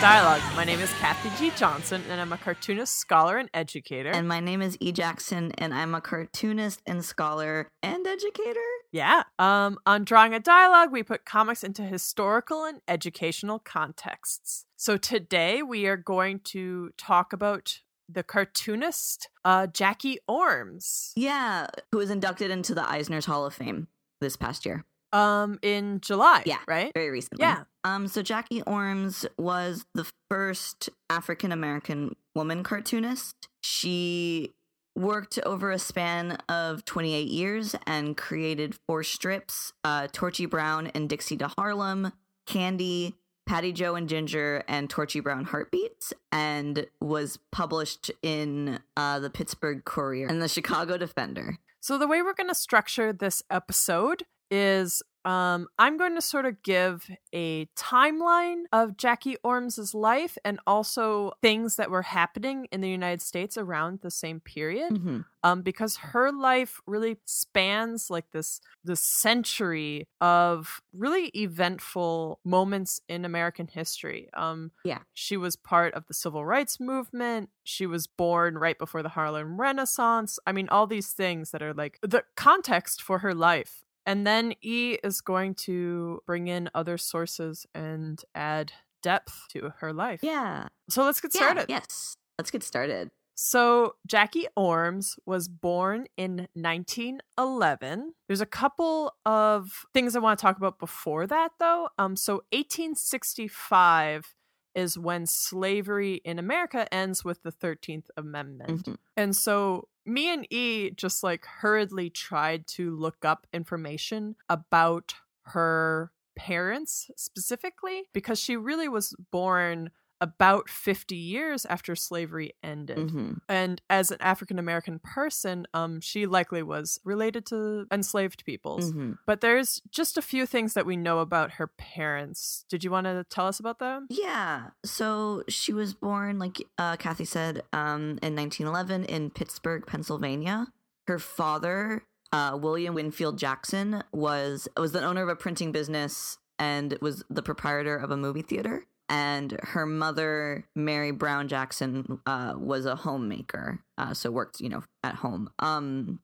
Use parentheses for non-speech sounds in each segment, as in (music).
Dialogue. My name is Kathy G. Johnson, and I'm a cartoonist, scholar, and educator. And my name is E. Jackson, and I'm a cartoonist and scholar and educator. yeah, um, on Drawing a Dialogue, we put comics into historical and educational contexts. So today we are going to talk about the cartoonist uh, Jackie Ormes. Yeah, who was inducted into the Eisner's Hall of Fame this past year. Um, in July. Yeah. right. Very recently. Yeah. Um, so Jackie Ormes was the first African American woman cartoonist. She worked over a span of 28 years and created four strips uh, Torchy Brown and Dixie to Harlem, Candy, Patty Joe and Ginger, and Torchy Brown Heartbeats, and was published in uh, the Pittsburgh Courier and the Chicago Defender. So the way we're going to structure this episode is um I'm going to sort of give a timeline of Jackie Ormes's life and also things that were happening in the United States around the same period Mhm. um because her life really spans like this this century of really eventful moments in American history. Um Yeah. she was part of the civil rights movement. She was born right before the Harlem Renaissance. I mean all these things that are like the context for her life. And then E is going to bring in other sources and add depth to her life. Yeah. So let's get Yeah, started. Yes. Let's get started. So, Jackie Ormes was born in 1911. There's a couple of things I want to talk about before that, though. Um, so, 1865 is when slavery in America ends with the 13th Amendment. Mhm. And so, me and E just like hurriedly tried to look up information about her parents specifically because she really was born about 50 years after slavery ended Mhm. and as an African American person, um, she likely was related to enslaved peoples. Mhm. But there's just a few things that we know about her parents. Did you want to tell us about them? Yeah. So she was born, like uh, Kathy said, um, in 1911 in Pittsburgh, Pennsylvania. Her father, uh, William Winfield Jackson, was was the owner of a printing business and was the proprietor of a movie theater. And her mother, Mary Brown Jackson, uh, was a homemaker, uh, so worked, you know, at home. Um,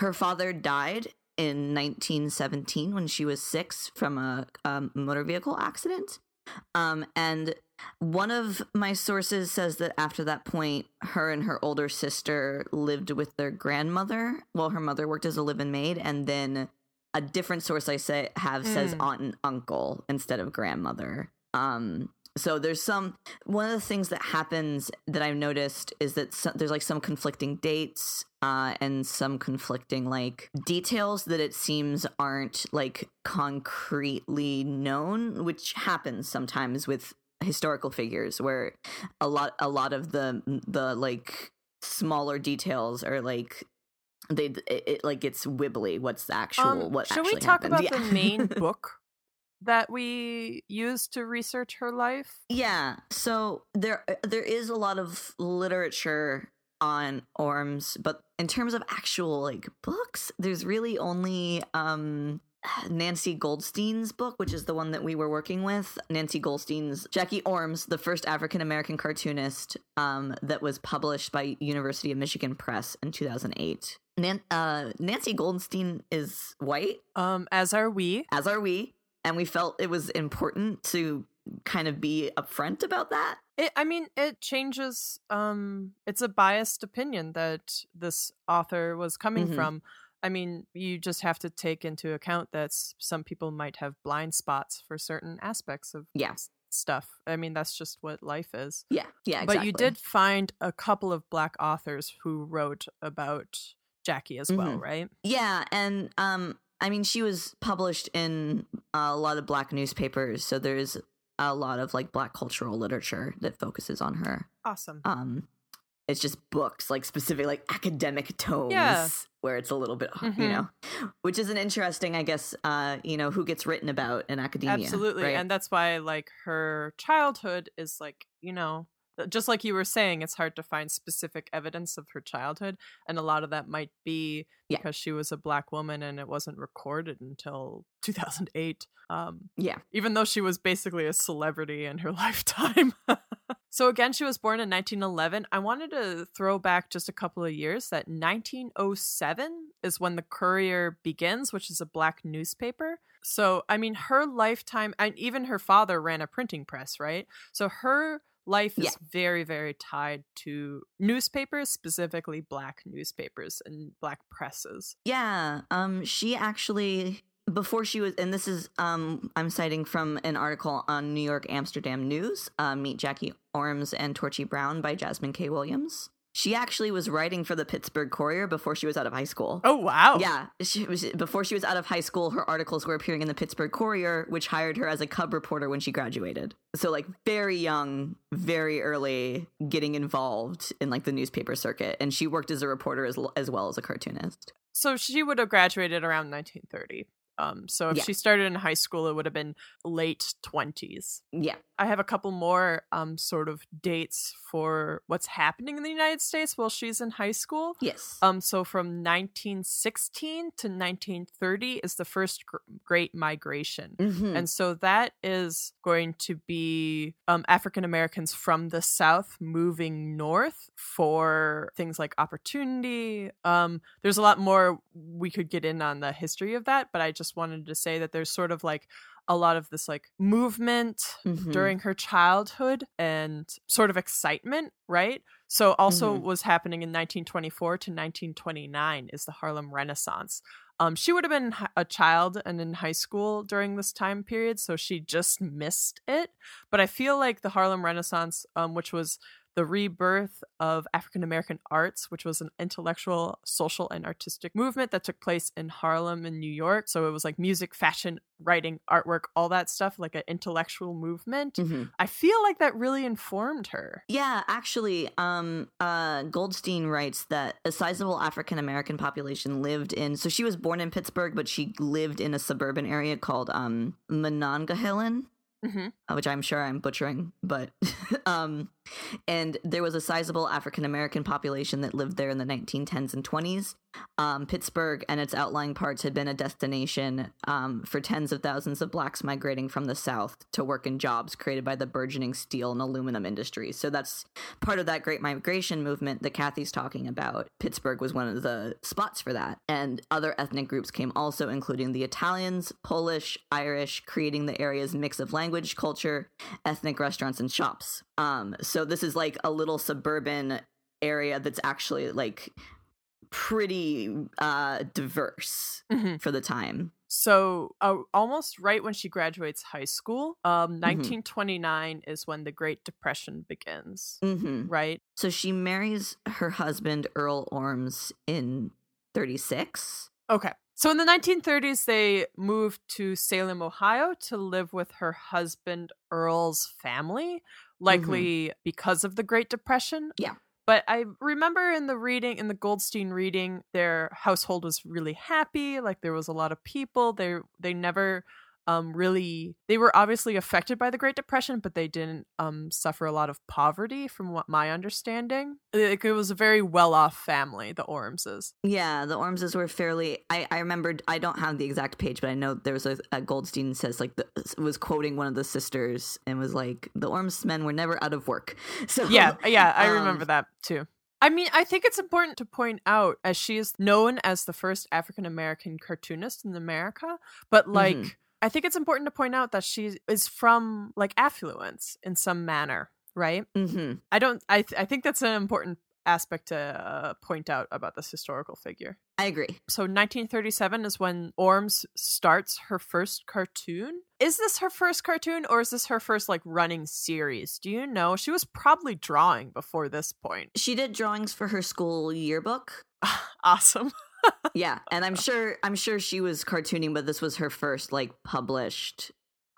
her father died in 1917 when she was six from a um, motor vehicle accident. Um, and one of my sources says that after that point, her and her older sister lived with their grandmother while her mother worked as a live-in maid, and then a different source I say have says Mm. aunt and uncle instead of grandmother. Um, so there's some one of the things that happens that I've noticed is that so, there's like some conflicting dates uh, and some conflicting like details that it seems aren't like concretely known, which happens sometimes with historical figures where a lot a lot of the the like smaller details are like they it, it like it's wibbly what's the actual Um, what should actually we talk happened. about Yeah. the main (laughs) book that we used to research her life? Yeah. So there there is a lot of literature on Ormes, but in terms of actual like books, there's really only um (sighs) Nancy Goldstein's book, which is the one that we were working with. Nancy Goldstein's Jackie Ormes, the first African American cartoonist um, that was published by University of Michigan Press in 2008. Nan- uh, Nancy Goldstein is white, Um, as are we. as are we, and we felt it was important to kind of be upfront about that. It, I mean, it changes. Um, it's a biased opinion that this author was coming Mhm. from. I mean, you just have to take into account that some people might have blind spots for certain aspects of Yeah. stuff. I mean, that's just what life is. Yeah, yeah, But you did find a couple of black authors who wrote about Jackie as well, Mhm. right? Yeah, and um, I mean, she was published in a lot of black newspapers, so there's a lot of like black cultural literature that focuses on her. Awesome. Um, it's just books, like specific, like academic tomes, Yeah. where it's a little bit, you Mhm. know, which is an interesting, I guess, uh, you know, who gets written about in academia. Absolutely. right? And that's why like her childhood is like, you know, just like you were saying, it's hard to find specific evidence of her childhood, and a lot of that might be Yeah. because she was a black woman and it wasn't recorded until (laughs) 2008. Um, Yeah. even though she was basically a celebrity in her (laughs) lifetime. so again, she was born in 1911. I wanted to throw back just a couple of years. That 1907 is when the Courier begins, which is a black newspaper. So I mean, her lifetime, and even her father ran a printing press, right? So her life is Yeah. very, very tied to newspapers, specifically black newspapers and black presses. Yeah. Um she actually before she was and this is um I'm citing from an article on New York Amsterdam News, uh, Meet Jackie Ormes and Torchy Brown by Jasmine K. Williams. She actually was writing for the Pittsburgh Courier before she was out of high school. Oh wow! Yeah, she was before she was out of high school. Her articles were appearing in the Pittsburgh Courier, which hired her as a cub reporter when she graduated. So, like, very young, very early, getting involved in like the newspaper circuit, and she worked as a reporter as as well as a cartoonist. so she would have graduated around 1930. Um, so if Yeah. she started in high school, it would have been late 20s. Yeah, I have a couple more um sort of dates for what's happening in the United States while she's in high school. yes, Um, so from 1916 to 1930 is the first gr- Great Migration. Mhm. And so that is going to be um, African Americans from the South moving north for things like opportunity. Um, there's a lot more we could get in on the history of that, but I just wanted to say that there's sort of like a lot of this like movement Mhm. during her childhood and sort of excitement, right? So also Mhm. was happening in 1924 to 1929 is the Harlem Renaissance. Um, she would have been a child and in high school during this time period, so she just missed it. But I feel like the Harlem Renaissance, um, which was the rebirth of African American arts, which was an intellectual, social, and artistic movement that took place in Harlem and New York. So it was like music, fashion, writing, artwork, all that stuff, like an intellectual movement. Mhm. I feel like that really informed her. Yeah, actually, um, uh, Goldstein writes that a sizable African American population lived in. So she was born in Pittsburgh, but she lived in a suburban area called um, Monongahela. Hmm uh, which I'm sure I'm butchering, but (laughs) um, and there was a sizable African American population that lived there in the 1910s and 20s. Um, Pittsburgh and its outlying parts had been a destination um, for tens of thousands of blacks migrating from the South to work in jobs created by the burgeoning steel and aluminum industries. So that's part of that great migration movement that Kathy's talking about. Pittsburgh was one of the spots for that. And other ethnic groups came also, including the Italians, Polish, Irish, creating the area's mix of language, culture, ethnic restaurants, and shops. Um, so this is like a little suburban area that's actually like pretty uh diverse hmm for the time. So, uh, almost right when she graduates high school, um, Mm-hmm. 1929 is when the Great Depression begins, hmm right? So she marries her husband Earl Ormes in 36. Okay. So in the 1930s, they moved to Salem, Ohio to live with her husband Earl's family, likely because of the Great Depression. Yeah. But I remember in the reading, in the Goldstein reading, their household was really happy. Like there was a lot of people. They they never um really they were obviously affected by the Great Depression, but they didn't um suffer a lot of poverty from what my understanding. Like it was a very well off family, the Ormeses. Yeah, the Ormeses were fairly. I, I remembered. I don't have the exact page, but I know there was a, a Goldstein says like the, was quoting one of the sisters and was like the Ormes men were never out of work. (laughs) So yeah yeah i um, remember that too i mean i think it's important to point out as she is known as the first african american cartoonist in america but like Mhm. I think it's important to point out that she is from like affluence in some manner right hmm i don't i, th- I think that's an important aspect to uh, point out about this historical figure I agree. so 1937 is when Ormes starts her first cartoon. Is this her first cartoon or is this her first like running series? Do you know? She was probably drawing before this point. She did drawings for her school yearbook. (laughs) awesome. Yeah, (laughs) and I'm sure I'm sure she was cartooning, but this was her first like published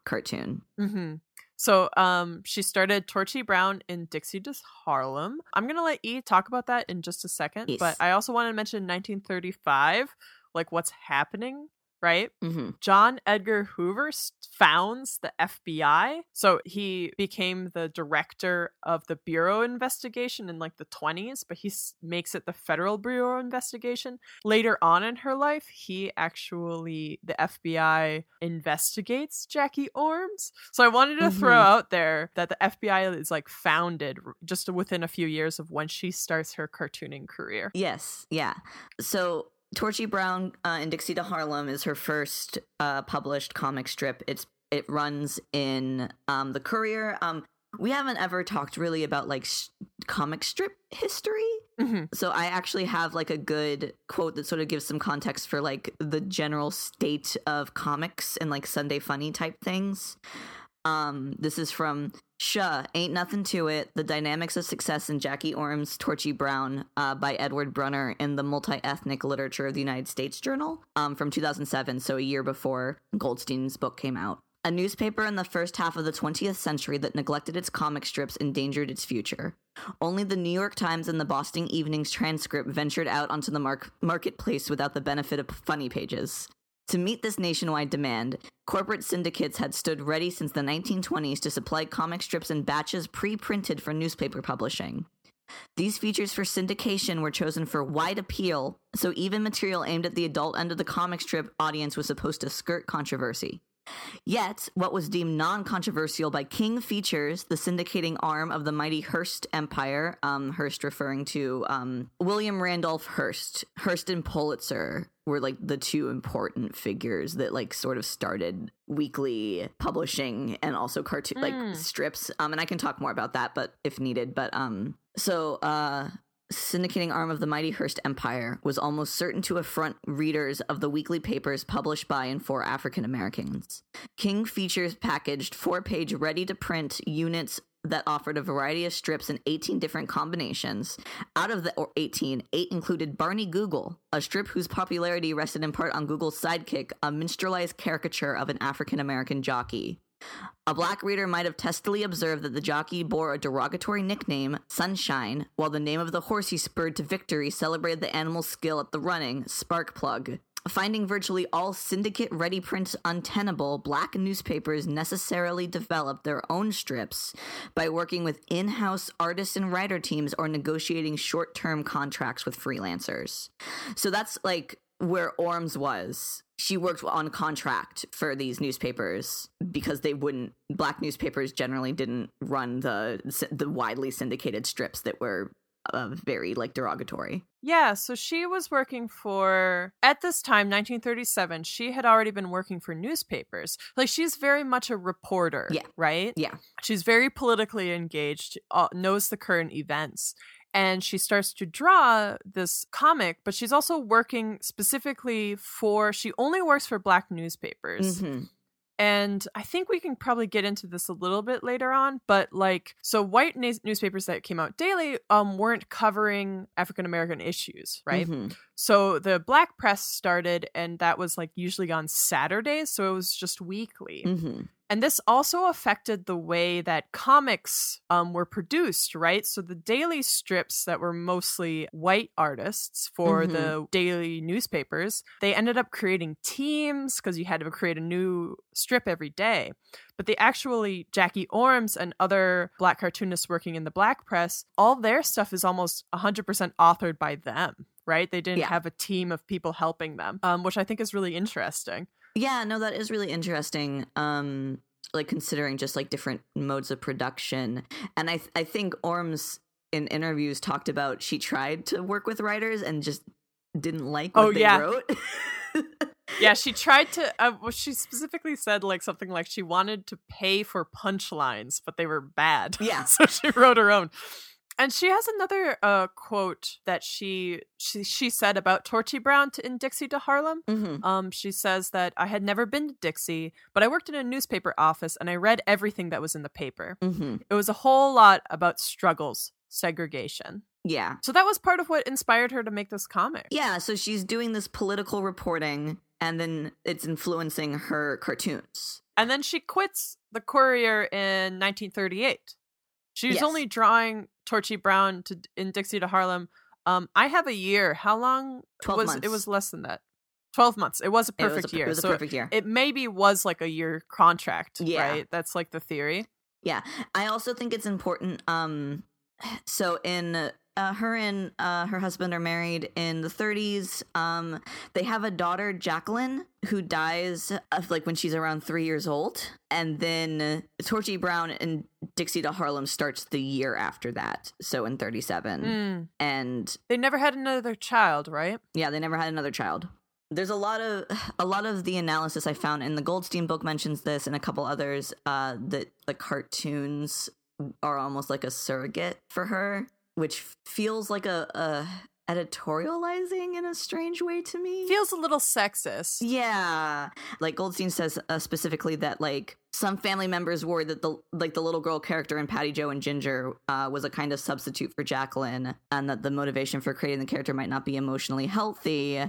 cartoon. hmm So um she started Torchy Brown in Dixie Does Harlem. I'm gonna let E talk about that in just a second, Yes. but I also want to mention 1935, like what's happening right? hmm John Edgar Hoover founds the FBI. So he became the director of the Bureau investigation in like the 20s, but he makes it the Federal Bureau investigation. Later on in her life, he actually, the FBI investigates Jackie Ormes. So I wanted to throw Mhm. out there that the FBI is like founded just within a few years of when she starts her cartooning career. Yes, yeah. So Torchy Brown uh, in Dixie to Harlem is her first uh, published comic strip. It's it runs in um, the Courier. Um, we haven't ever talked really about like s comic strip history. Mhm. So I actually have like a good quote that sort of gives some context for like the general state of comics and like Sunday funny type things. Um, this is from Shuh, Ain't Nothing to It, The Dynamics of Success in Jackie Ormes' Torchy Brown uh, by Edward Brunner in the Multi-Ethnic Literature of the United States Journal um, from 2007, so a year before Goldstein's book came out. A newspaper in the first half of the 20th century that neglected its comic strips endangered its future. Only the New York Times and the Boston Evening's transcript ventured out onto the mark- marketplace without the benefit of funny pages. To meet this nationwide demand, corporate syndicates had stood ready since the 1920s to supply comic strips in batches pre printed for newspaper publishing. These features for syndication were chosen for wide appeal, so even material aimed at the adult end of the comic strip audience was supposed to skirt controversy. Yet, what was deemed non controversial by King Features, the syndicating arm of the mighty Hearst Empire, um, Hearst referring to um, William Randolph Hearst, Hearst and Pulitzer were like the two important figures that like sort of started weekly publishing and also cartoon like Mm. strips. Um, and I can talk more about that, but if needed. But um, so uh, syndicating arm of the mighty Hearst Empire was almost certain to affront readers of the weekly papers published by and for African Americans. King Features packaged four page ready to print units that offered a variety of strips in 18 different combinations. Out of the 18, eight included Barney Google, a strip whose popularity rested in part on Google's sidekick, a minstrelized caricature of an African American jockey. A black reader might have testily observed that the jockey bore a derogatory nickname, Sunshine, while the name of the horse he spurred to victory celebrated the animal's skill at the running, Sparkplug. Finding virtually all syndicate ready prints untenable, black newspapers necessarily developed their own strips by working with in house artist and writer teams or negotiating short term contracts with freelancers. So that's like where Ormes was. She worked on contract for these newspapers because they wouldn't. Black newspapers generally didn't run the the widely syndicated strips that were uh, very like derogatory. Yeah, so she was working for at this time 1937, she had already been working for newspapers. Like she's very much a reporter, Yeah. right? Yeah. She's very politically engaged, uh, knows the current events. And she starts to draw this comic, but she's also working specifically for, she only works for black newspapers. Mhm. And I think we can probably get into this a little bit later on, but like, so white news- newspapers that came out daily um, weren't covering African American issues, right? Mhm. So the black press started, and that was like usually on Saturdays, so it was just weekly. Mhm. And this also affected the way that comics um, were produced, right? So the daily strips that were mostly white artists for the daily newspapers, they ended up creating teams because you had to create a new strip every day. But they actually, Jackie Ormes and other black cartoonists working in the black press, all their stuff is almost 100% authored by them, right? They didn't Yeah. have a team of people helping them, um, which I think is really interesting. Yeah, no, that is really interesting. Um, like considering just like different modes of production, and I th- I think Ormes in interviews talked about she tried to work with writers and just didn't like what Oh, they yeah. wrote. (laughs) yeah she tried to (laughs) uh, well, she specifically said like something like she wanted to pay for punchlines but they were bad (laughs) Yeah. so she wrote her own and she has another uh, quote that she she she said about Torchy Brown to, in Dixie to Harlem. hmm Um, she says that I had never been to Dixie, but I worked in a newspaper office and I read everything that was in the paper. hmm It was a whole lot about struggles, segregation. Yeah, So that was part of what inspired her to make this comic. yeah. So she's doing this political reporting, and then it's influencing her cartoons. And then she quits the Courier in 1938. She was Yes. only drawing Torchy Brown to in Dixie to Harlem. Um, I have a year. How long 12 was months. it? Was less than that. 12 months. It was a It was perfect a- year. It was a so perfect year. it maybe was like a year contract, Yeah. right? That's like the theory. Yeah, I also think it's important. Um, (sighs) so in uh, her and uh, her husband are married in the 30s. Um, they have a daughter, Jacqueline, who dies of like when she's around three years old, and then Torchy Brown and Dixie to Harlem starts the year after that. So in 37, Mm. and They never had another child, right? yeah, they never had another child. There's a lot of a lot of the analysis I found in the Goldstein book mentions this, and a couple others uh, that the cartoons are almost like a surrogate for her, which feels like a, a editorializing in a strange way to me. Feels a little sexist. Yeah, like Goldstein says uh, specifically that like some family members worried that the like the little girl character in Patty Joe and Ginger uh, was a kind of substitute for Jacqueline, and that the motivation for creating the character might not be emotionally healthy,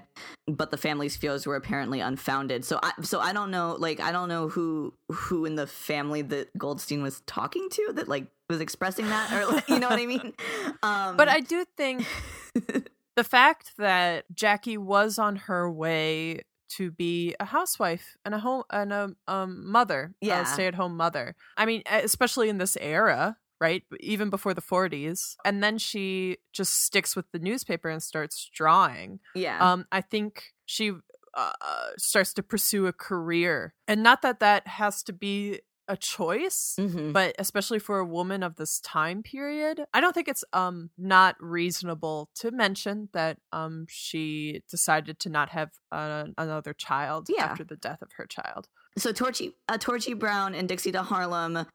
but the family's fears were apparently unfounded. So I so I don't know like I don't know who who in the family that Goldstein was talking to that like was expressing that or like, you know what I mean. (laughs) Um, But I do think (laughs) the fact that Jackie was on her way to be a housewife and a home and a um, mother, Yeah. a stay-at-home mother. I mean, especially in this era, right? Even before the 40s, and then she just sticks with the newspaper and starts drawing. yeah Um, I think she uh, starts to pursue a career, and not that that has to be a choice Mhm. but especially for a woman of this time period i don't think it's um not reasonable to mention that um she decided to not have uh, another child Yeah. after the death of her child so Torchy, uh, Torchy Brown and Dixie to Harlem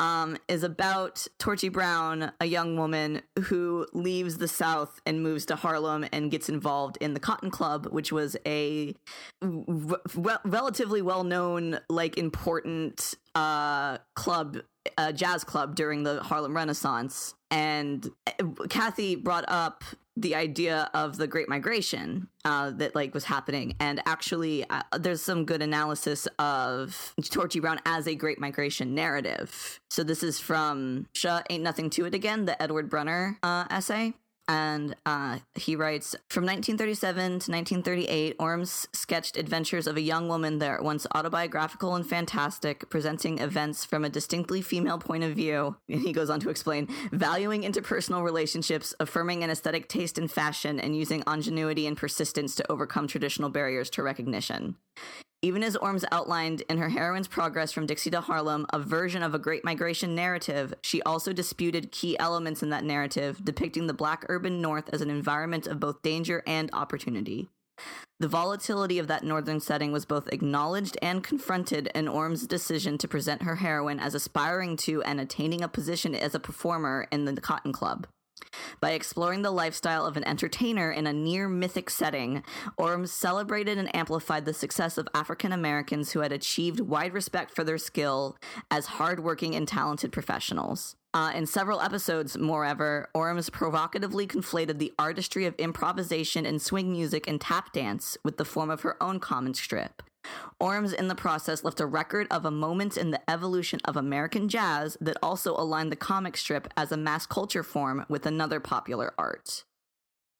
um, is about Torchy Brown, a young woman who leaves the South and moves to Harlem and gets involved in the Cotton Club, which was a w- relatively well-known, like important uh, club, uh, jazz club during the Harlem Renaissance. And uh, Kathy brought up the idea of the Great Migration uh, that like was happening, and actually, uh, there's some good analysis of Torchy Brown as a Great Migration narrative. So this is from "Sha Ain't Nothing to It Again," the Edward Brunner uh, essay. And uh, he writes From 1937 to 1938, Ormes sketched adventures of a young woman that are once autobiographical and fantastic, presenting events from a distinctly female point of view. And he goes on to explain valuing interpersonal relationships, affirming an aesthetic taste in fashion, and using ingenuity and persistence to overcome traditional barriers to recognition. Even as Ormes outlined in her heroine's progress from Dixie to Harlem, a version of a Great Migration narrative, she also disputed key elements in that narrative, depicting the black urban North as an environment of both danger and opportunity. The volatility of that northern setting was both acknowledged and confronted in Ormes' decision to present her heroine as aspiring to and attaining a position as a performer in the Cotton Club. By exploring the lifestyle of an entertainer in a near mythic setting, Ormes celebrated and amplified the success of African Americans who had achieved wide respect for their skill as hardworking and talented professionals. Uh, in several episodes, moreover, Ormes provocatively conflated the artistry of improvisation and swing music and tap dance with the form of her own comic strip. Ormes, in the process, left a record of a moment in the evolution of American jazz that also aligned the comic strip as a mass culture form with another popular art.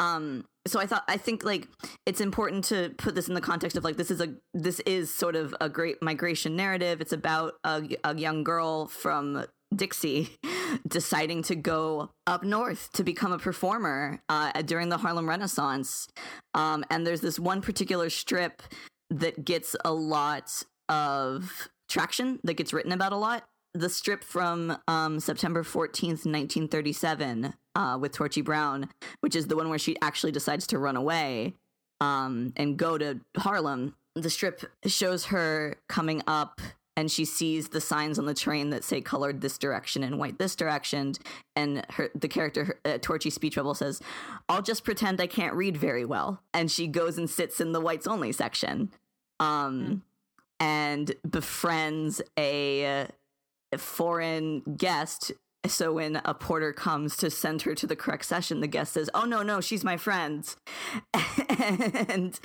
Um, so I thought I think like it's important to put this in the context of like this is a this is sort of a great migration narrative. It's about a, a young girl from Dixie (laughs) deciding to go up north to become a performer uh, during the Harlem Renaissance. Um, and there's this one particular strip that gets a lot of traction, that gets written about a lot. The strip from um, September 14th, 1937, uh, with Torchy Brown, which is the one where she actually decides to run away um, and go to Harlem. The strip shows her coming up and she sees the signs on the train that say colored this direction and white this direction and her the character uh, torchy speech bubble says i'll just pretend i can't read very well and she goes and sits in the whites only section. Um and befriends a, a foreign guest. So when a porter comes to send her to the correct session the guest says oh no no she's my friend (laughs) and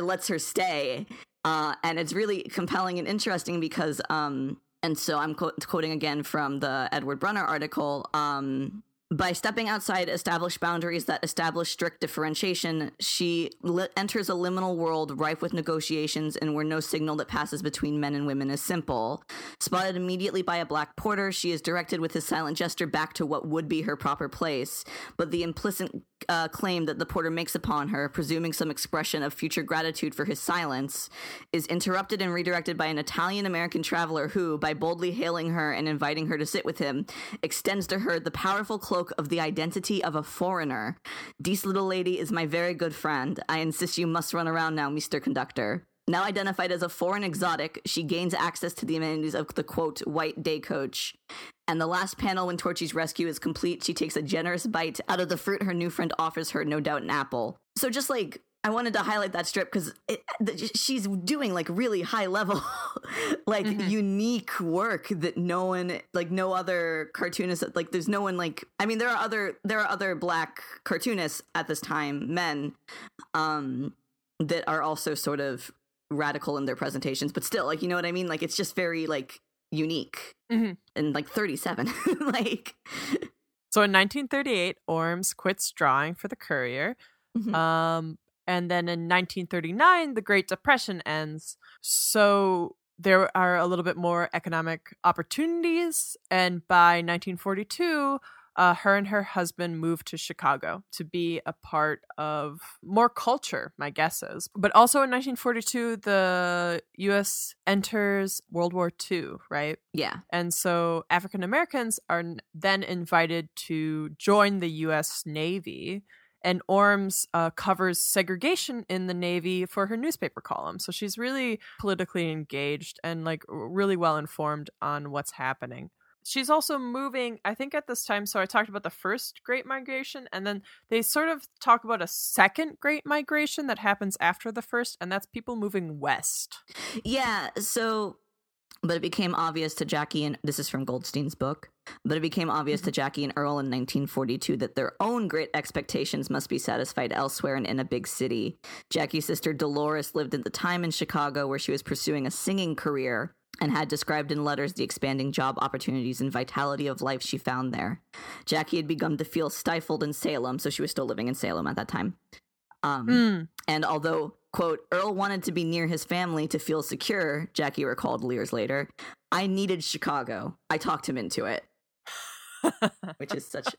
lets her stay uh, and it's really compelling and interesting because um, and so i'm quoting again from the edward brunner article um, by stepping outside established boundaries that establish strict differentiation, she li- enters a liminal world rife with negotiations and where no signal that passes between men and women is simple. Spotted immediately by a black porter, she is directed with his silent gesture back to what would be her proper place. But the implicit uh, claim that the porter makes upon her, presuming some expression of future gratitude for his silence, is interrupted and redirected by an Italian American traveler who, by boldly hailing her and inviting her to sit with him, extends to her the powerful cloak of the identity of a foreigner. This little lady is my very good friend. I insist you must run around now, Mr. Conductor. Now identified as a foreign exotic, she gains access to the amenities of the quote, white day coach. And the last panel, when Torchy's rescue is complete, she takes a generous bite out of the fruit her new friend offers her, no doubt an apple. So just like I wanted to highlight that strip because she's doing like really high level, (laughs) like mm-hmm. unique work that no one, like no other cartoonist, like there's no one like. I mean, there are other there are other black cartoonists at this time, men, um, that are also sort of radical in their presentations, but still, like you know what I mean. Like it's just very like unique mm-hmm. and like 37, (laughs) like. So in 1938, Ormes quits drawing for the Courier. Mm-hmm. Um, and then in 1939, the Great Depression ends. So there are a little bit more economic opportunities. And by 1942, uh, her and her husband moved to Chicago to be a part of more culture, my guess is. But also in 1942, the US enters World War II, right? Yeah. And so African Americans are then invited to join the US Navy and Ormes uh, covers segregation in the Navy for her newspaper column. So she's really politically engaged and like really well informed on what's happening. She's also moving, I think, at this time. So I talked about the first Great Migration, and then they sort of talk about a second Great Migration that happens after the first, and that's people moving west. Yeah. So but it became obvious to Jackie and this is from Goldstein's book. But it became obvious to mm-hmm. Jackie and Earl in 1942 that their own great expectations must be satisfied elsewhere and in a big city. Jackie's sister Dolores lived at the time in Chicago where she was pursuing a singing career and had described in letters the expanding job opportunities and vitality of life she found there. Jackie had begun to feel stifled in Salem, so she was still living in Salem at that time. Um, mm. And although Quote, Earl wanted to be near his family to feel secure, Jackie recalled years later. I needed Chicago. I talked him into it. (laughs) Which is such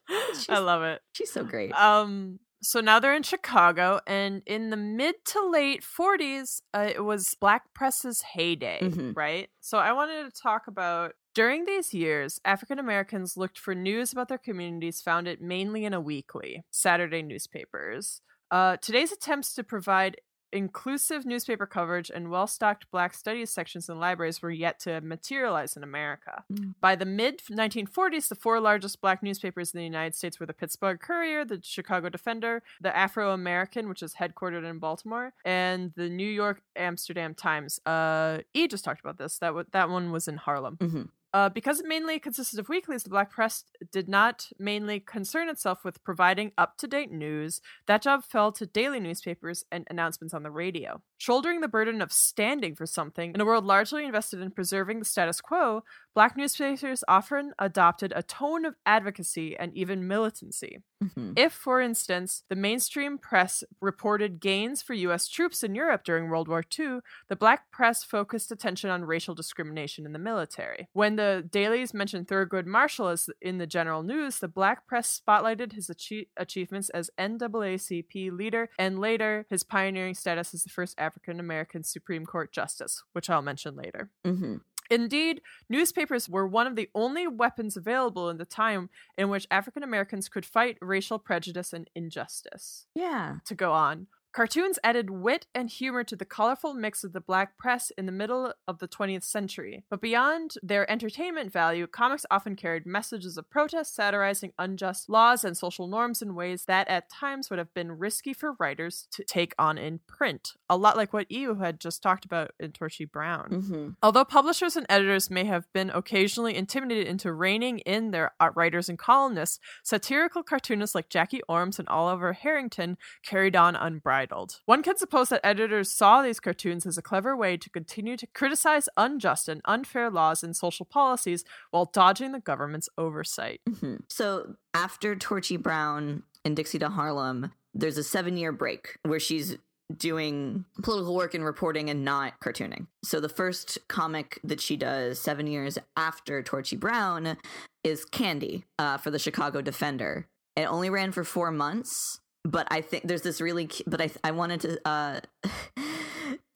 I love it. She's so great. Um so now they're in Chicago and in the mid to late 40s uh, it was black press's heyday, mm-hmm. right? So I wanted to talk about during these years, African Americans looked for news about their communities found it mainly in a weekly, Saturday newspapers. Uh, today's attempts to provide inclusive newspaper coverage and well stocked Black studies sections in libraries were yet to materialize in America. Mm. By the mid 1940s, the four largest Black newspapers in the United States were the Pittsburgh Courier, the Chicago Defender, the Afro American, which is headquartered in Baltimore, and the New York Amsterdam Times. Uh, E just talked about this. That w- that one was in Harlem. Mm-hmm. Uh, because it mainly consisted of weeklies, the Black Press did not mainly concern itself with providing up to date news. That job fell to daily newspapers and announcements on the radio. Shouldering the burden of standing for something in a world largely invested in preserving the status quo, Black newspapers often adopted a tone of advocacy and even militancy. Mm-hmm. If, for instance, the mainstream press reported gains for U.S. troops in Europe during World War II, the black press focused attention on racial discrimination in the military. When the dailies mentioned Thurgood Marshall as in the general news, the black press spotlighted his achie- achievements as NAACP leader and later his pioneering status as the first African American Supreme Court justice, which I'll mention later. Mm-hmm. Indeed, newspapers were one of the only weapons available in the time in which African Americans could fight racial prejudice and injustice. Yeah. To go on. Cartoons added wit and humor to the colorful mix of the black press in the middle of the 20th century. But beyond their entertainment value, comics often carried messages of protest, satirizing unjust laws and social norms in ways that at times would have been risky for writers to take on in print. A lot like what EU had just talked about in Torchy Brown. Mm-hmm. Although publishers and editors may have been occasionally intimidated into reining in their writers and columnists, satirical cartoonists like Jackie Ormes and Oliver Harrington carried on unbridled entitled. One can suppose that editors saw these cartoons as a clever way to continue to criticize unjust and unfair laws and social policies while dodging the government's oversight. Mhm. So after Torchy Brown and Dixie to Harlem, there's a seven year break where she's doing political work and reporting and not cartooning. So the first comic that she does seven years after Torchy Brown is Candy uh, for the Chicago Defender. It only ran for four months, but I think there's this really, but I I wanted to. Uh, (laughs)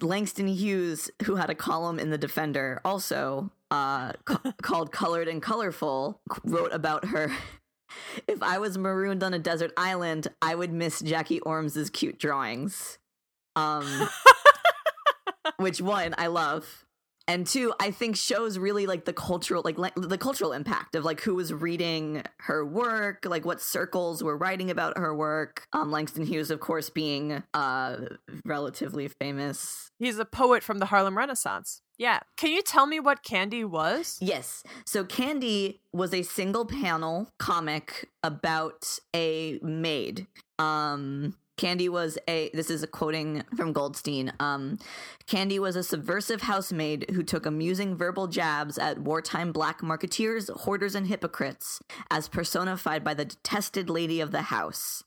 Langston Hughes, who had a column in the Defender, also uh, ca- (laughs) called "Colored and Colorful," wrote about her. (laughs) If I was marooned on a desert island, I would miss Jackie Ormes's cute drawings. Um, which one I love, and two I think shows really like the cultural like the cultural impact of like who was reading her work, like what circles were writing about her work. Um, Langston Hughes, of course, being uh relatively famous. He's a poet from the Harlem Renaissance. Yeah. Can you tell me what Candy was? Yes, so Candy was a single panel comic about a maid. Um. Candy was a this is a quoting from Goldstein. Um Candy was a subversive housemaid who took amusing verbal jabs at wartime black marketeers, hoarders, and hypocrites, as personified by the detested lady of the house.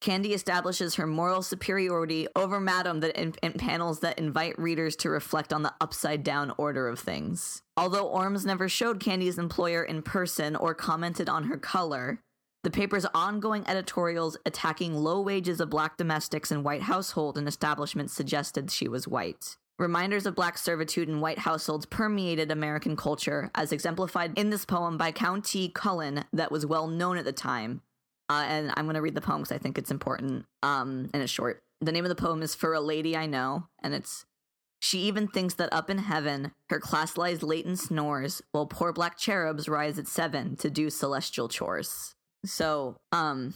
Candy establishes her moral superiority over Madam that in, in panels that invite readers to reflect on the upside down order of things. Although Ormes never showed Candy's employer in person or commented on her color, the paper's ongoing editorials attacking low wages of black domestics in white household and establishments suggested she was white. Reminders of black servitude in white households permeated American culture, as exemplified in this poem by Countee Cullen that was well known at the time. Uh, and I'm going to read the poem because I think it's important um, and it's short. The name of the poem is For a Lady I Know, and it's She even thinks that up in heaven, her class lies late and snores, while poor black cherubs rise at seven to do celestial chores. So, um,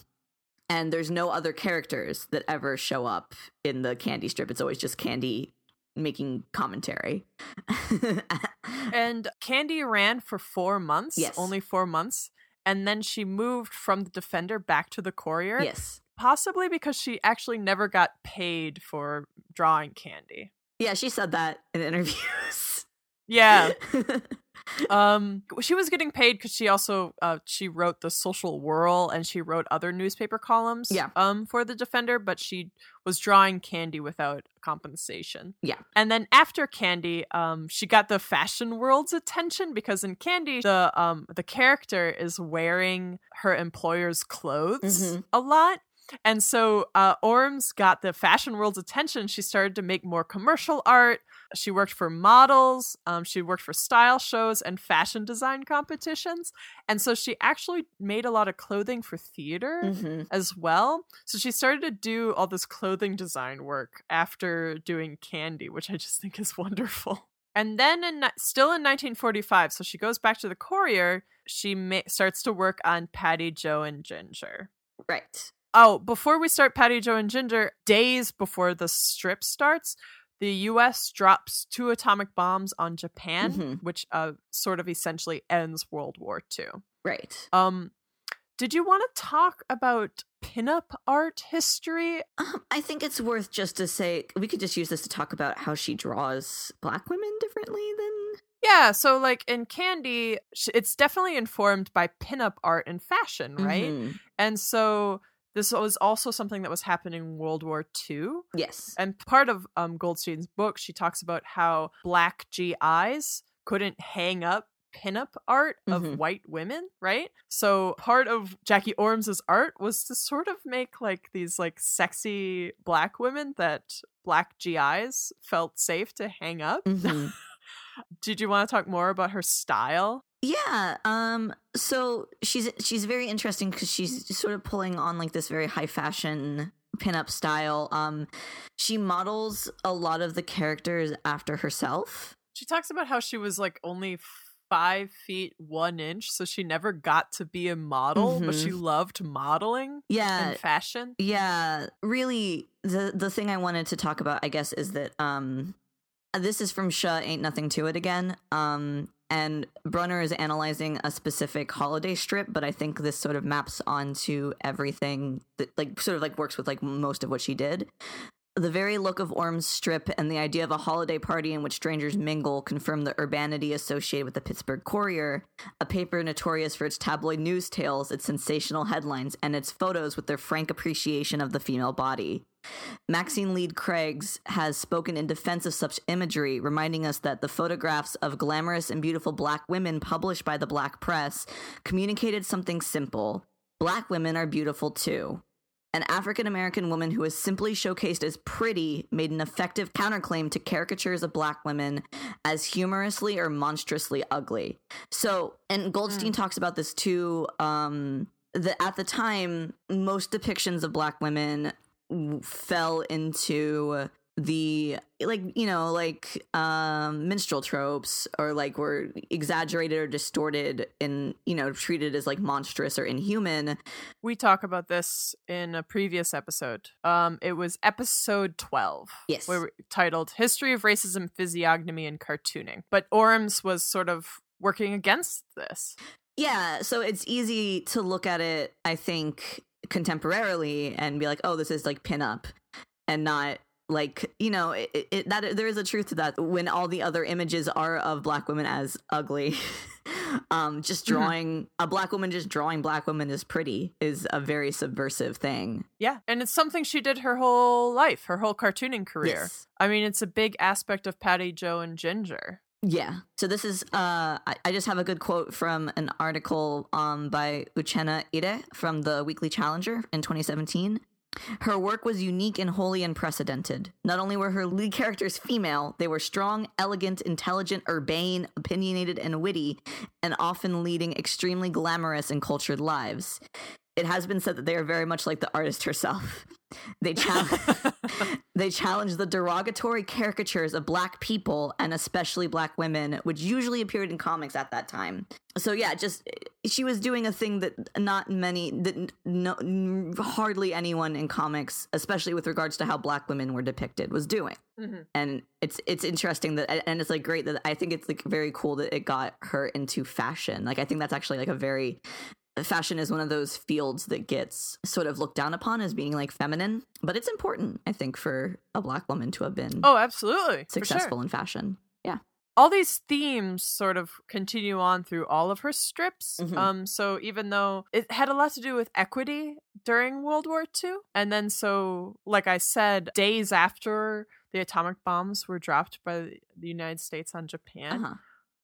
and there's no other characters that ever show up in the candy strip. It's always just Candy making commentary. (laughs) And Candy ran for four months. Yes. Only four months. And then she moved from the Defender back to the Courier. yes. Possibly because she actually never got paid for drawing Candy. Yeah, she said that in interviews. Yeah. (laughs) um she was getting paid because she also uh she wrote the social whirl and she wrote other newspaper columns Yeah. um for the defender but she was drawing candy without compensation Yeah. and then after candy um she got the fashion world's attention because in candy the um the character is wearing her employer's clothes Mhm. a lot and so uh, Ormes got the fashion world's attention. She started to make more commercial art. She worked for models. Um, she worked for style shows and fashion design competitions. And so she actually made a lot of clothing for theater hmm as well. So she started to do all this clothing design work after doing Candy, which I just think is (laughs) wonderful. And then, in, still in 1945, so she goes back to the Courier. She ma- starts to work on Patty, Joe, and Ginger. Right. Oh, before we start Patty, Joe, and Ginger, days before the strip starts, the U.S. drops two atomic bombs on Japan, Mhm. which uh, sort of essentially ends World War II. Right. Um, did you want to talk about pinup art history? Um, I think it's worth just to say we could just use this to talk about how she draws black women differently than Yeah, so like in Candy, it's definitely informed by pinup art and fashion, right? Mhm. And so this was also something that was happening in World War II. Yes. And part of um, Goldstein's book, she talks about how black GIs couldn't hang up pinup art of Mhm. white women, right? So part of Jackie Ormes's art was to sort of make like these like sexy black women that black GIs felt safe to hang up. Mhm. (laughs) Did you want to talk more about her style? Yeah. Um. So she's she's very interesting because she's sort of pulling on like this very high fashion pinup style. Um. She models a lot of the characters after herself. She talks about how she was like only five feet one inch, so she never got to be a model, but she loved modeling Yeah. and fashion. Yeah, really the the thing I wanted to talk about I guess is that um this is from Sha Ain't Nothing to It again. Um and Brunner is analyzing a specific holiday strip, but I think this sort of maps onto everything that like sort of like works with like most of what she did. The very look of Ormes' strip and the idea of a holiday party in which strangers mingle confirm the urbanity associated with the Pittsburgh Courier, a paper notorious for its tabloid news tales, its sensational headlines, and its photos with their frank appreciation of the female body. Maxine Leeds Craig has spoken in defense of such imagery, reminding us that the photographs of glamorous and beautiful black women published by the black press communicated something simple black women are beautiful too. An African American woman who is simply showcased as pretty made an effective counterclaim to caricatures of black women as humorously or monstrously ugly. So, and Goldstein mm. talks about this too. Um, that at the time, most depictions of black women fell into the like you know like um minstrel tropes or like were exaggerated or distorted and you know treated as like monstrous or inhuman. We talk about this in a previous episode. Um it was episode 12 yes. where titled history of racism physiognomy and cartooning. But ormes was sort of working against this. Yeah so it's easy to look at it i think contemporarily and be like, oh, this is like pinup and not like you know it, it, that there is a truth to that when all the other images are of black women as ugly (laughs) um just mm-hmm. drawing mm-hmm. a black woman just drawing black women as pretty is a very subversive thing yeah and it's something she did her whole life her whole cartooning career yes. i mean it's a big aspect of patty joe and ginger yeah. So this is uh I, I, just have a good quote from an article um by Uchenna Ide from the Weekly Challenger in 2017. Her work was unique and wholly unprecedented. Not only were her lead characters female, they were strong, elegant, intelligent, urbane, opinionated, and witty, and often leading extremely glamorous and cultured lives it has been said that they are very much like the artist herself. (laughs) They challenge (laughs) they challenge the derogatory caricatures of black people and especially black women, which usually appeared in comics at that time. So yeah, just she was doing a thing that not many that no, hardly anyone in comics, especially with regards to how black women were depicted, was doing. Mm-hmm. And it's it's interesting that and it's like great that I think it's like very cool that it got her into fashion. Like I think that's actually like a very fashion is one of those fields that gets sort of looked down upon as being like feminine, but it's important, I think, for a black woman to have been oh, absolutely successful sure. in fashion. Yeah. All these themes sort of continue on through all of her strips. Mm-hmm. Um, so even though it had a lot to do with equity during World War II, and then so, like I said, days after the atomic bombs were dropped by the United States on Japan. Uh-huh.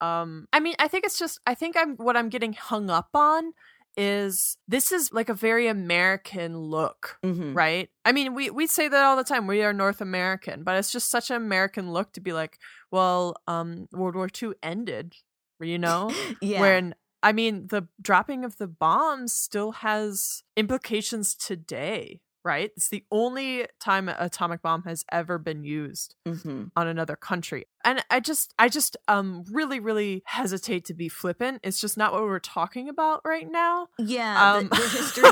Um, I mean, I think it's just I think I'm what I'm getting hung up on is this is like a very American look, mm-hmm. right? I mean, we we say that all the time. We are North American, but it's just such an American look to be like, well, um, World War II ended, you know, (laughs) yeah. When I mean, the dropping of the bombs still has implications today, right? It's the only time an atomic bomb has ever been used mm-hmm. on another country. And I just I just um really really hesitate to be flippant. It's just not what we're talking about right now. Yeah, um, the, the history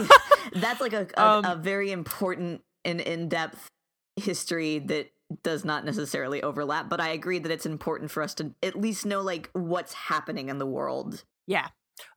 (laughs) that's like a a, um, a very important and in-depth history that does not necessarily overlap, but I agree that it's important for us to at least know like what's happening in the world. Yeah.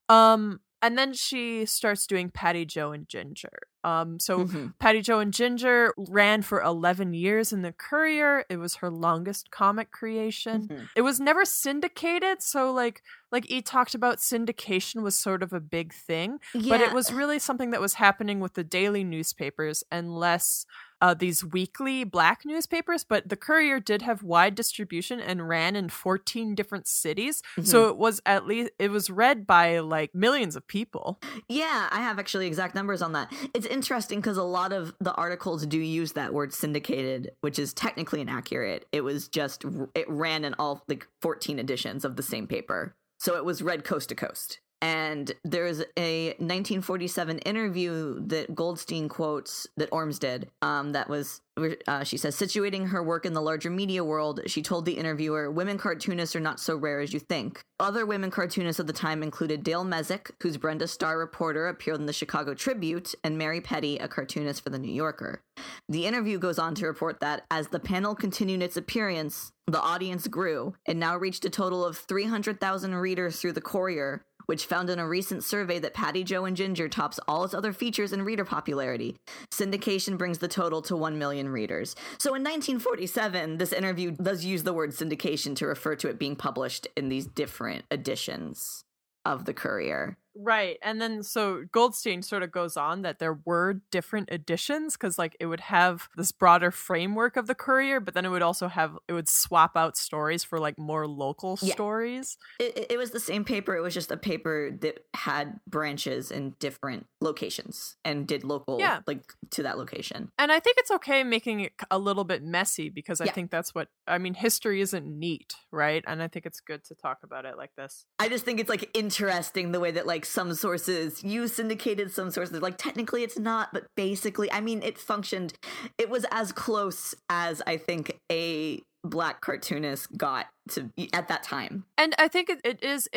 Um and then she starts doing Patty Joe and Ginger. Um, so mm-hmm. Patty Joe and Ginger ran for 11 years in the Courier. It was her longest comic creation. Mm-hmm. It was never syndicated, so like like E talked about syndication was sort of a big thing, yeah. but it was really something that was happening with the daily newspapers and less uh, these weekly black newspapers, but the Courier did have wide distribution and ran in 14 different cities. Mm-hmm. So it was at least, it was read by like millions of people. Yeah, I have actually exact numbers on that. It's interesting because a lot of the articles do use that word syndicated, which is technically inaccurate. It was just, it ran in all like 14 editions of the same paper. So it was read coast to coast. And there's a 1947 interview that Goldstein quotes that Ormes did. Um, that was, uh, she says, situating her work in the larger media world, she told the interviewer, women cartoonists are not so rare as you think. Other women cartoonists of the time included Dale Messick, whose Brenda Starr reporter appeared in the Chicago Tribune, and Mary Petty, a cartoonist for the New Yorker. The interview goes on to report that as the panel continued its appearance, the audience grew and now reached a total of 300,000 readers through the Courier, which found in a recent survey that Patty Joe and Ginger tops all its other features in reader popularity. Syndication brings the total to 1 million readers. So in 1947, this interview does use the word syndication to refer to it being published in these different editions of the Courier. Right. And then so Goldstein sort of goes on that there were different editions because like it would have this broader framework of the courier, but then it would also have it would swap out stories for like more local Yeah. stories. It, it was the same paper. It was just a paper that had branches in different locations and did local, Yeah. like to that location. And I think it's okay making it a little bit messy because I Yeah. think that's what I mean history isn't neat, right? And I think it's good to talk about it like this. I just think it's like interesting the way that like some sources you syndicated, some sources like technically it's not, but basically, I mean, it functioned. It was as close as I think a black cartoonist got to at that time. And I think it, it is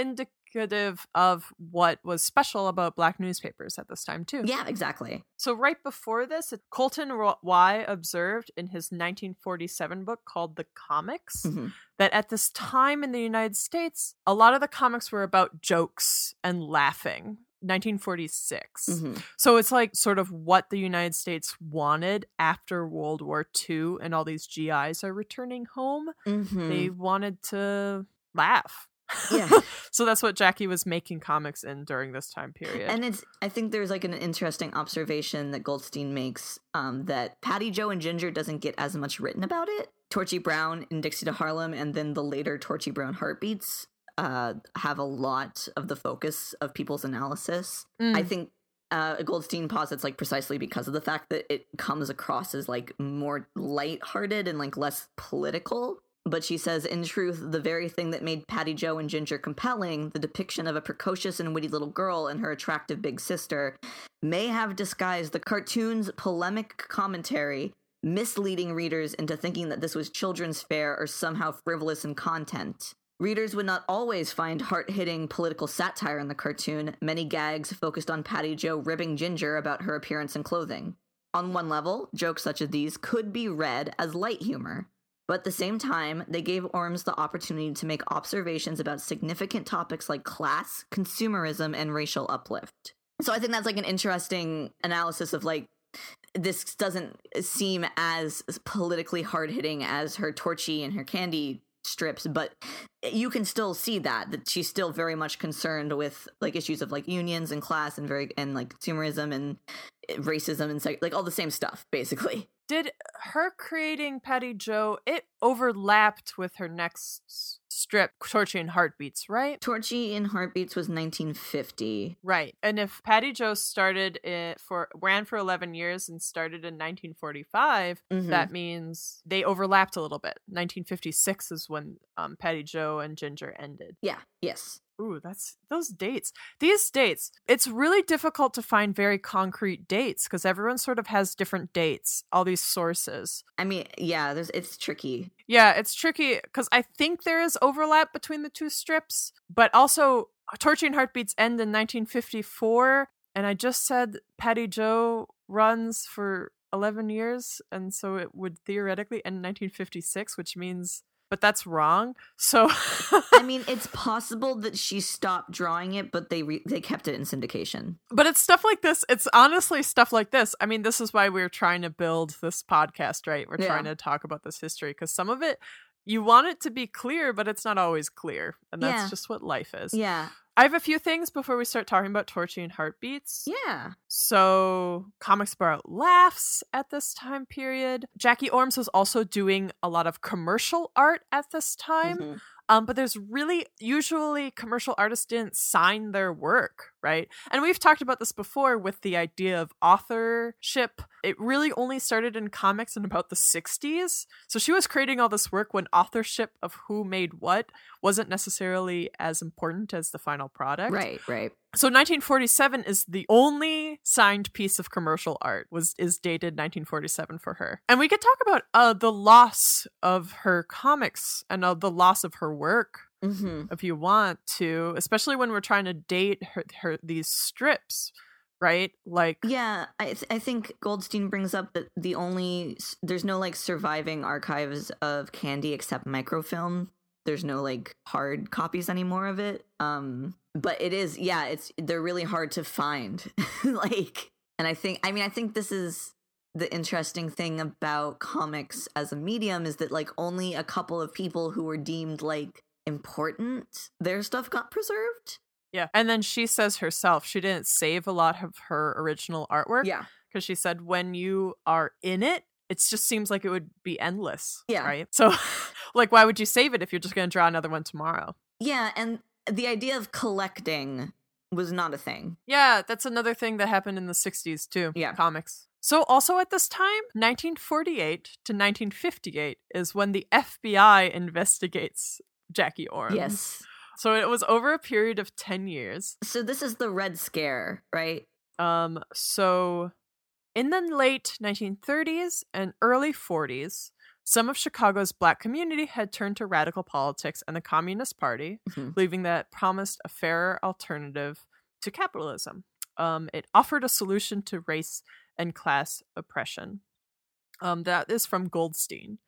indicative of what was special about black newspapers at this time too. Yeah, exactly. So right before this, Coulton Waugh observed in his 1947 book called The Comics Mhm. that at this time in the United States, a lot of the comics were about jokes and laughing. 1946. Mhm. So it's like sort of what the United States wanted after World War II and all these GIs are returning home. Mhm. They wanted to laugh. Yeah. (laughs) so that's what Jackie was making comics in during this time period. And it's I think there's like an interesting observation that Goldstein makes um, that Patty Joe and Ginger doesn't get as much written about it. Torchy Brown in Dixie to Harlem and then the later Torchy Brown Heartbeats uh, have a lot of the focus of people's analysis. Mm. I think uh, Goldstein posits like precisely because of the fact that it comes across as like more lighthearted and like less political. But she says, in truth, the very thing that made Patty Joe and Ginger compelling, the depiction of a precocious and witty little girl and her attractive big sister, may have disguised the cartoon's polemic commentary, misleading readers into thinking that this was children's fare or somehow frivolous in content. Readers would not always find heart hitting political satire in the cartoon. Many gags focused on Patty Joe ribbing Ginger about her appearance and clothing. On one level, jokes such as these could be read as light humor. But at the same time, they gave Ormes the opportunity to make observations about significant topics like class, consumerism, and racial uplift. So I think that's like an interesting analysis of like, this doesn't seem as politically hard hitting as her Torchy and her Candy strips, but you can still see that that she's still very much concerned with like issues of like unions and class and very and like consumerism and eh, racism and like all the same stuff basically. Did her creating Patty Joe, it overlapped with her next strip, Torchy and Heartbeats, right? Torchy and Heartbeats was 1950. Right. And if Patty Joe started it for ran for 11 years and started in 1945, Mhm. that means they overlapped a little bit. 1956 is when um, Patty Joe and Ginger ended. Yeah. Yes. Ooh, that's those dates. These dates, it's really difficult to find very concrete dates because everyone sort of has different dates, all these sources. I mean, yeah. There's it's tricky. Yeah, it's tricky because I think there is overlap between the two strips, but also Torchy and Heartbeats end in 1954, and I just said Patty Joe runs for 11 years, and so it would theoretically end in 1956, which means, but that's wrong. So, I mean, (laughs) it's possible that she stopped drawing it, but they re- they kept it in syndication. but it's stuff like this. It's honestly stuff like this. I mean, this is why we're trying to build this podcast, right? We're Yeah. trying to talk about this history because some of it. You want it to be clear, but it's not always clear. And that's Yeah. just what life is. Yeah. I have a few things before we start talking about Torchy and Heartbeats. Yeah. So, comics about laughs at this time period. Jackie Ormes was also doing a lot of commercial art at this time. Mhm. Um, but there's really usually commercial artists didn't sign their work, right? And we've talked about this before with the idea of authorship. It really only started in comics in about the 60s. So she was creating all this work when authorship of who made what wasn't necessarily as important as the final product. Right. Right. So 1947 is the only signed piece of commercial art was is dated 1947 for her. And we could talk about uh the loss of her comics and uh, the loss of her work hmm if you want to, especially when we're trying to date her, her these strips, right? Like Yeah, I th- I think Goldstein brings up that the only there's no like surviving archives of Candy except microfilm. There's no like hard copies anymore of it. Um, but it is yeah it's they're really hard to find (laughs) like and i think i mean i think this is the interesting thing about comics as a medium is that like only a couple of people who were deemed like important their stuff got preserved Yeah. And then she says herself, she didn't save a lot of her original artwork. yeah Because she said, when you are in it, it just seems like it would be endless. Yeah. Right. So, (laughs) like, why would you save it if you're just going to draw another one tomorrow? yeah and the idea of collecting was not a thing Yeah. That's another thing that happened in the 60s, too. Yeah. Comics. So, also at this time, 1948 to 1958 is when the FBI investigates Jackie Ormes. yes So it was over a period of 10 years. so this is the red scare right Um, so in the late 1930s and early 40s, some of Chicago's black community had turned to radical politics and the Communist Party, Mhm. believing that promised a fairer alternative to capitalism. Um, it offered a solution to race and class oppression. Um, that is from Goldstein.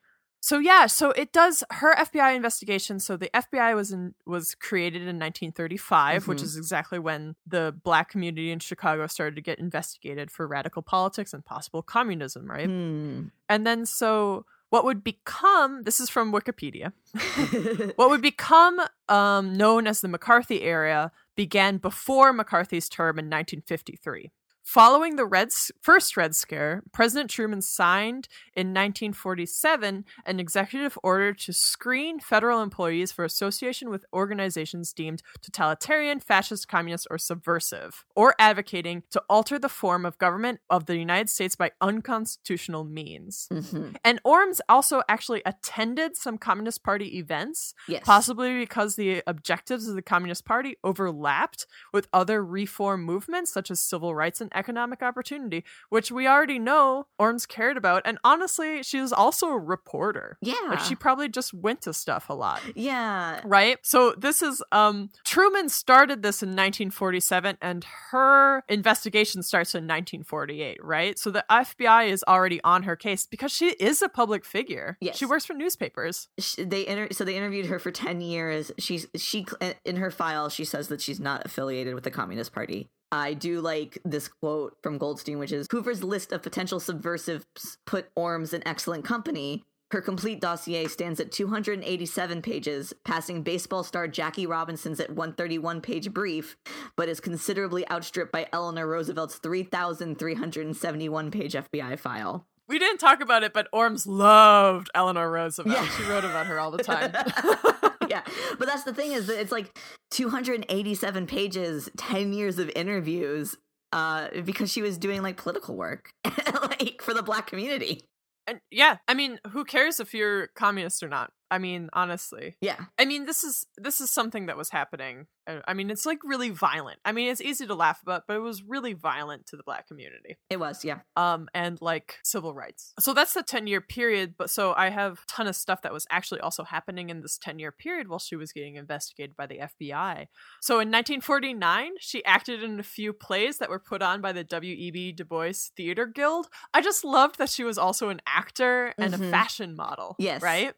So yeah, so it does her FBI investigation. So the FBI was in was created in 1935, which Mhm. is exactly when the black community in Chicago started to get investigated for radical politics and possible communism, right? Hmm. And then so what would become this is from Wikipedia. (laughs) What would become um, known as the McCarthy era began before McCarthy's term in 1953. Following the Red, first Red Scare, President Truman signed in 1947 an executive order to screen federal employees for association with organizations deemed totalitarian, fascist, communist, or subversive, or advocating to alter the form of government of the United States by unconstitutional means. Mhm. And Ormes also actually attended some Communist Party events, yes possibly because the objectives of the Communist Party overlapped with other reform movements such as civil rights and economic opportunity, which we already know Ormes cared about. And honestly, she was also a reporter. yeah Like she probably just went to stuff a lot. yeah Right? So this is um Truman started this in 1947 and her investigation starts in 1948, right? So the FBI is already on her case because she is a public figure. Yes. She works for newspapers. sh- they inter- so they interviewed her for 10 years she's she in her file she says that she's not affiliated with the communist party i do like this quote from goldstein which is hoover's list of potential subversives put ormes in excellent company her complete dossier stands at 287 pages, passing baseball star Jackie Robinson's at 131 page brief, but is considerably outstripped by Eleanor Roosevelt's 3,371 page FBI file. We didn't talk about it, but Ormes loved Eleanor Roosevelt. Yeah. She wrote about her all the (laughs) time. (laughs) (laughs) yeah but that's the thing is that it's like 287 pages 10 years of interviews uh because she was doing like political work (laughs) like for the black community and yeah, I mean, who cares if you're communist or not? I mean, honestly. yeah I mean, this is this is something that was happening. Uh, I mean, it's like really violent. I mean, it's easy to laugh about, but it was really violent to the black community. it was yeah Um, and like civil rights. So that's the ten year period. But so I have a ton of stuff that was actually also happening in this ten year period while she was getting investigated by the FBI. So in 1949, she acted in a few plays that were put on by the W.E.B. Du Bois Theater Guild. I just loved that she was also an actor and Mhm. a fashion model. Yes. Right?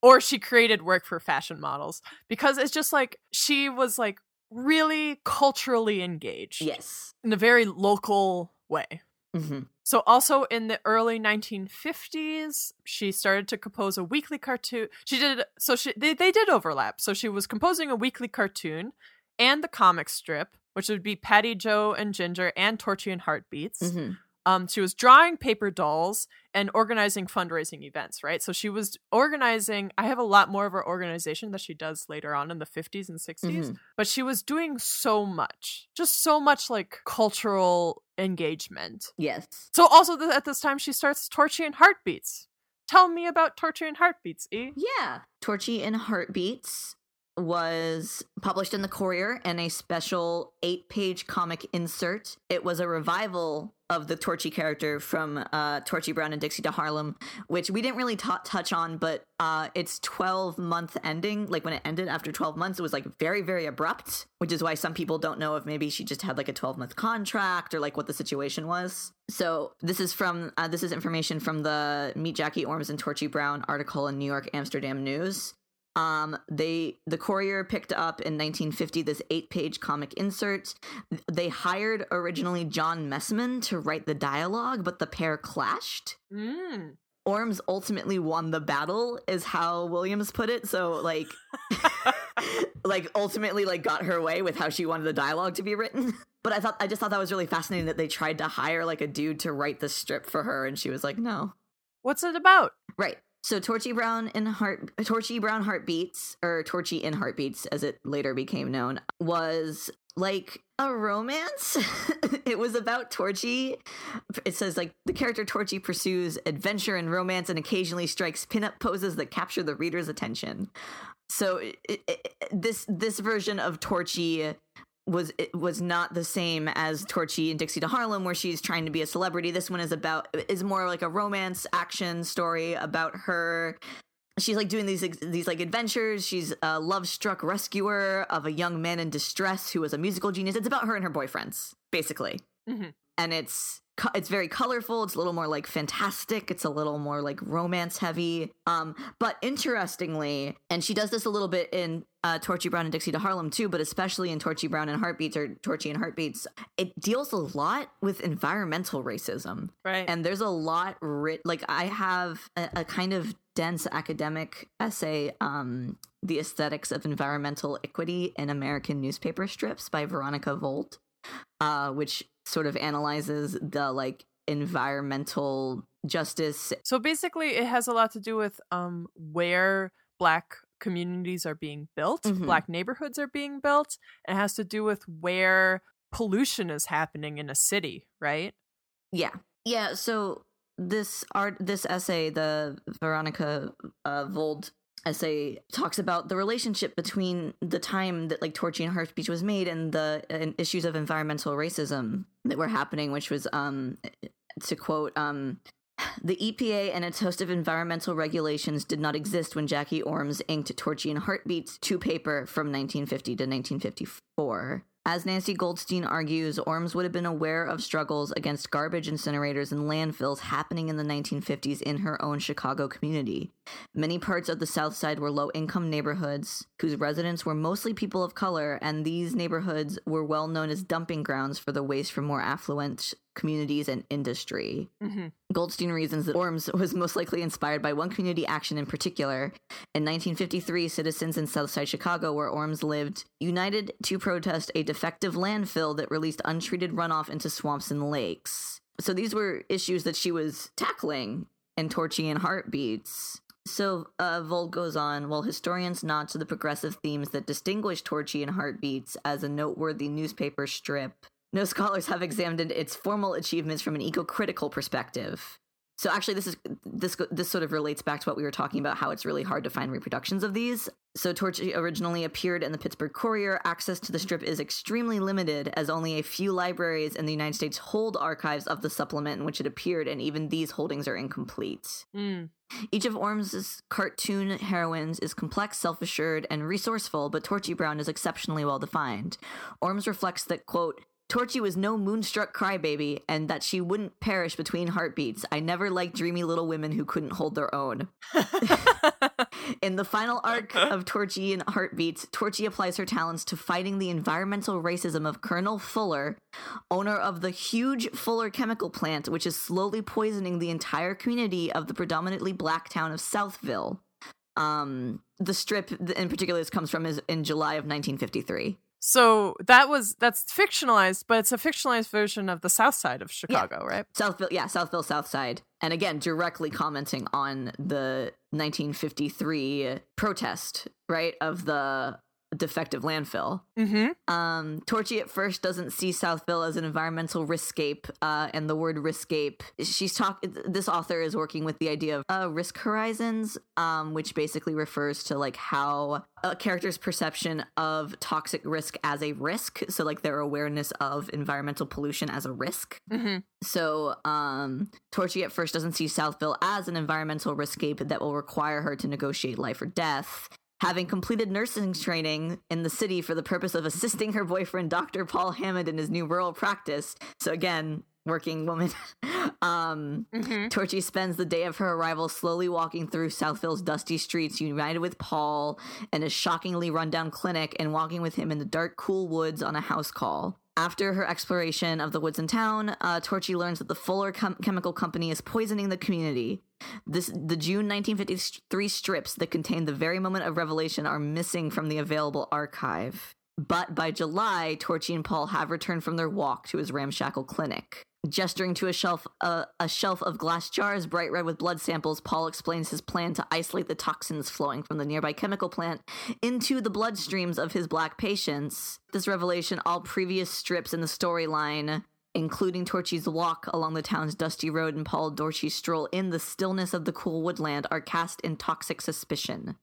Or she created work for fashion models because it's just like she was like really culturally engaged yes in a very local way. hmm So also in the early 1950s, she started to compose a weekly cartoon. She did so she they, they did overlap. So she was composing a weekly cartoon and the comic strip, which would be Patty Joe and Ginger and Torchy and Heartbeats. hmm Um, she was drawing paper dolls and organizing fundraising events, right? So she was organizing. I have a lot more of her organization that she does later on in the 50s and 60s, Mhm. but she was doing so much, just so much like cultural engagement. yes So also th- at this time she starts Torchy and Heartbeats. Tell me about Torchy and Heartbeats, E. yeah torchy and heartbeats was published in the courier and a special eight page comic insert. It was a revival of the torchy character from uh, torchy brown and dixie to harlem which we didn't really ta- touch on but uh, its 12 month ending. Like when it ended after 12 months it was like very very abrupt which is why some people don't know if maybe she just had like a 12 month contract or like what the situation was. So this is from uh, this is information from the meet jackie ormes and torchy brown article in new york amsterdam news Um, they the Courier picked up in 1950 this eight-page comic insert. They hired originally John Messman to write the dialogue, but the pair clashed. Mm. Ormes ultimately won the battle, is how Williams put it. So like, (laughs) like ultimately like got her way with how she wanted the dialogue to be written. (laughs) But I thought I just thought that was really fascinating that they tried to hire like a dude to write the strip for her, and she was like, no. What's it about? Right. So Torchy Brown in Heart Torchy Brown Heartbeats or Torchy in Heartbeats as it later became known was like a romance. (laughs) it was about Torchy. It says like the character Torchy pursues adventure and romance and occasionally strikes pinup poses that capture the reader's attention. So it, it, this this version of Torchy was it was not the same as Torchy and Dixie to Harlem, where she's trying to be a celebrity. This one is about is more like a romance action story about her. She's like doing these these like adventures. She's a love struck rescuer of a young man in distress who was a musical genius. It's about her and her boyfriends, basically, Mhm. and it's co- it's very colorful. It's a little more like fantastic. It's a little more like romance heavy. Um, but interestingly, and she does this a little bit in uh, Torchy Brown and Dixie to Harlem too, but especially in Torchy Brown and Heartbeats or Torchy and Heartbeats, it deals a lot with environmental racism. Right. And there's a lot writ like I have a, a kind of dense academic essay, um, The Aesthetics of Environmental Equity in American Newspaper Strips by Veronica Vold, uh, which sort of analyzes the like environmental justice so basically, it has a lot to do with um where black communities are being built, Mhm. black neighborhoods are being built. It has to do with where pollution is happening in a city, right? Yeah. Yeah, so this art this essay, the Veronica uh, Vold essay talks about the relationship between the time that like Torchy and Heartbeat was made and the and issues of environmental racism that were happening, which was um to quote um the EPA and its host of environmental regulations did not exist when Jackie Ormes inked Torchy and Heartbeats to paper from 1950 to 1954. As Nancy Goldstein argues, Ormes would have been aware of struggles against garbage incinerators and landfills happening in the 1950s in her own Chicago community. Many parts of the South Side were low income neighborhoods whose residents were mostly people of color, and these neighborhoods were well known as dumping grounds for the waste from more affluent communities and industry. Mm-hmm. Goldstein reasons that Ormes was most likely inspired by one community action in particular. In 1953, citizens in Southside Chicago, where Ormes lived, united to protest a defective landfill that released untreated runoff into swamps and lakes. So these were issues that she was tackling in Torchy and Heartbeats. So uh, Vold goes on, while historians nod to the progressive themes that distinguish Torchy and Heartbeats as a noteworthy newspaper strip, no scholars have examined its formal achievements from an eco-critical perspective. So actually, this is this this sort of relates back to what we were talking about, how it's really hard to find reproductions of these. So Torchy originally appeared in the Pittsburgh Courier. Access to the strip is extremely limited, as only a few libraries in the United States hold archives of the supplement in which it appeared, and even these holdings are incomplete. Mm. Each of Ormes's cartoon heroines is complex, self assured, and resourceful, but Torchy Brown is exceptionally well defined. Ormes reflects that, quote, Torchy was no moonstruck crybaby, and that she wouldn't perish between heartbeats. I never liked dreamy little women who couldn't hold their own. (laughs) In the final arc of Torchy and Heartbeats, Torchy applies her talents to fighting the environmental racism of Colonel Fuller, owner of the huge Fuller chemical plant, which is slowly poisoning the entire community of the predominantly black town of Southville. Um, the strip in particular this comes from is in July of 1953. So that was that's fictionalized, but it's a fictionalized version of the South Side of Chicago, right? Southville, yeah, Southville South Side. And again, directly commenting on the 1953 protest, right, of the defective landfill. Mm-hmm. Um, Torchy at first doesn't see Southville as an environmental riskscape, uh, and the word riskscape. She's talk. This author is working with the idea of uh, risk horizons, um, which basically refers to like how a character's perception of toxic risk as a risk. So like their awareness of environmental pollution as a risk. Mm-hmm. So, um, Torchy at first doesn't see Southville as an environmental riskscape that will require her to negotiate life or death. Having completed nursing training in the city for the purpose of assisting her boyfriend, Dr. Paul Hammond, in his new rural practice. So, again, working woman. (laughs) um, Mhm. Torchy spends the day of her arrival slowly walking through Southville's dusty streets, united with Paul and his shockingly rundown clinic, and walking with him in the dark, cool woods on a house call. After her exploration of the woods and town, uh, Torchy learns that the Fuller Chem- Chemical Company is poisoning the community. This, the June 1953 strips that contain the very moment of revelation are missing from the available archive. But by July, Torchy and Paul have returned from their walk to his ramshackle clinic. Gesturing to a shelf, uh, a shelf of glass jars bright red with blood samples, Paul explains his plan to isolate the toxins flowing from the nearby chemical plant into the bloodstreams of his black patients. This revelation, all previous strips in the storyline, including Torchy's walk along the town's dusty road and Paul Torchy's stroll in the stillness of the cool woodland, are cast in toxic suspicion.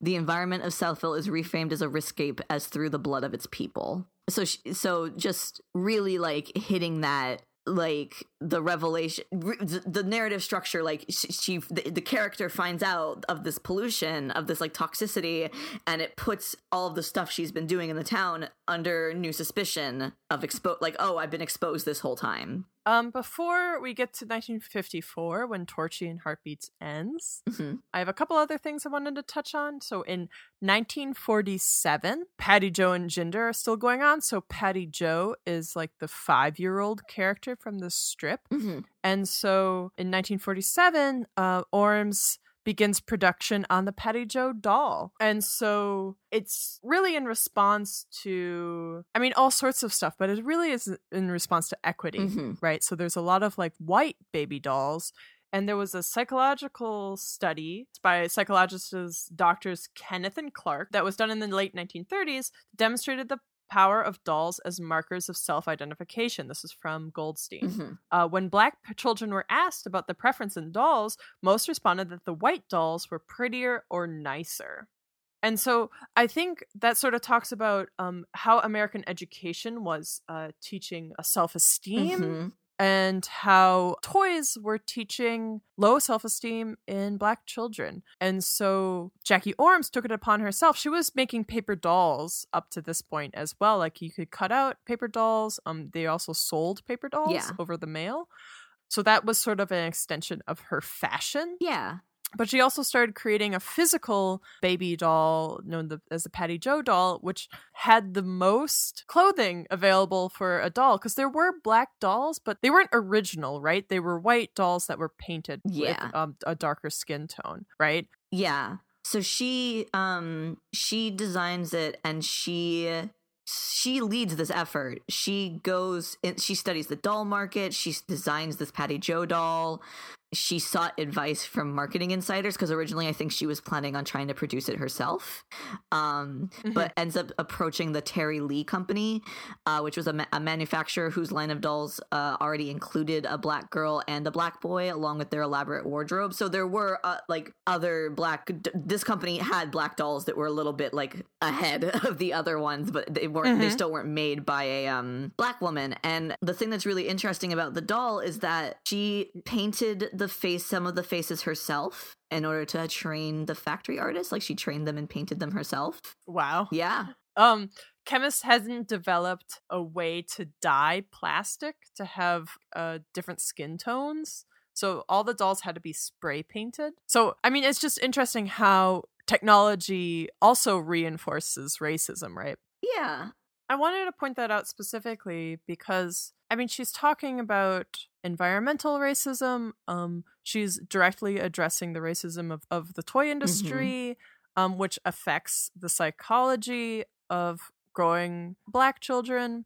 The environment of Southville is reframed as a riskscape as through the blood of its people. So, sh- so just really like hitting that like the revelation re- the the narrative structure like she, she the, the character finds out of this pollution of this like toxicity and it puts all of the stuff she's been doing in the town under new suspicion of expo like oh i've been exposed this whole time Um, before we get to 1954, when Torchy and Heartbeats ends, Mhm. I have a couple other things I wanted to touch on. So in 1947, Patty Joe and Ginger are still going on. So Patty Joe is like the five year old character from the strip. Mhm. And so in 1947, uh, Ormes begins production on the Patty Joe doll. And so it's really in response to, I mean, all sorts of stuff, but it really is in response to equity, Mhm. right? So there's a lot of like white baby dolls. And there was a psychological study by psychologists doctors Kenneth and Clark that was done in the late 1930s demonstrated the power of dolls as markers of self identification. This is from Goldstein. Mhm. Uh, when black children were asked about the preference in dolls, most responded that the white dolls were prettier or nicer. And so I think that sort of talks about um, how American education was uh, teaching a self esteem Mhm. And how toys were teaching low self esteem in black children. And so Jackie Ormes took it upon herself. She was making paper dolls up to this point as well. Like you could cut out paper dolls. Um, they also sold paper dolls Yeah. over the mail. So that was sort of an extension of her fashion. yeah But she also started creating a physical baby doll known as the Patty Joe doll, which had the most clothing available for a doll. Because there were black dolls, but they weren't original, right? They were white dolls that were painted Yeah. with um, a darker skin tone, right? Yeah. So she um she designs it and she she leads this effort. She goes in, she studies the doll market, she designs this Patty Joe doll. She sought advice from marketing insiders because originally I think she was planning on trying to produce it herself. Um but ends up approaching the Terri Lee company, uh, which was a, ma- a manufacturer whose line of dolls uh, already included a black girl and a black boy, along with their elaborate wardrobe. So there were uh, like other black. D- this company had black dolls that were a little bit like ahead (laughs) of the other ones, but they weren't. They Mhm. still weren't made by a um, black woman. And the thing that's really interesting about the doll is that she painted the face, some of the faces herself. In order to train the factory artists, like she trained them and painted them herself. Wow. Yeah, Um, chemists hasn't developed a way to dye plastic to have uh, different skin tones. So all the dolls had to be spray painted. So I mean, it's just interesting how technology also reinforces racism, right? yeah. I wanted to point that out specifically because I mean she's talking about environmental racism. Um, she's directly addressing the racism of, of the toy industry, um, which affects the psychology of growing black children.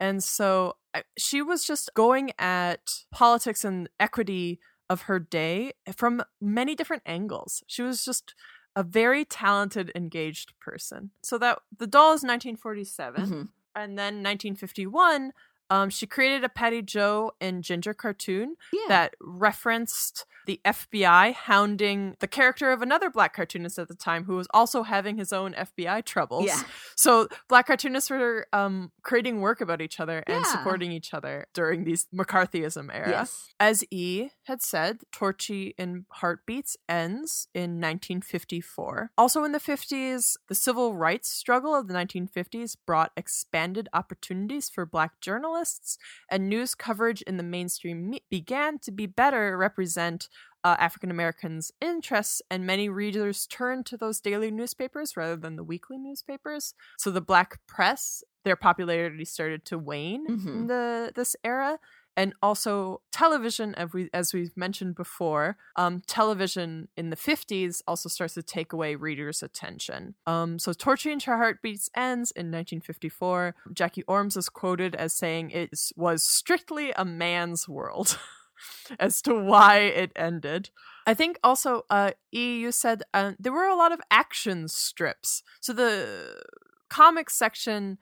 And so I, she was just going at politics and equity of her day from many different angles. She was just a very talented, engaged person. So that the doll is 1947 Mhm. and then 1951 um, she created a patty joe and ginger cartoon Yeah. that referenced the fbi hounding the character of another black cartoonist at the time who was also having his own fbi troubles Yeah. so black cartoonists were um, creating work about each other and Yeah. supporting each other during these mccarthyism era Yes. as E had said, Torchy in Heartbeats ends in 1954. Also in the 50s, the civil rights struggle of the 1950s brought expanded opportunities for black journalists journalists, and news coverage in the mainstream me- began to be better represent uh, African Americans' interests, and many readers turned to those daily newspapers rather than the weekly newspapers. So the black press, their popularity started to wane Mhm. in the this era. And also television, as, we, as we've mentioned before, um, television in the 50s also starts to take away readers' attention. Um, so Torchy in Heartbeats ends in 1954. Jackie Ormes is quoted as saying it was strictly a man's world. (laughs) as to why it ended. I think also, uh, E, you said uh, there were a lot of action strips. So the comic section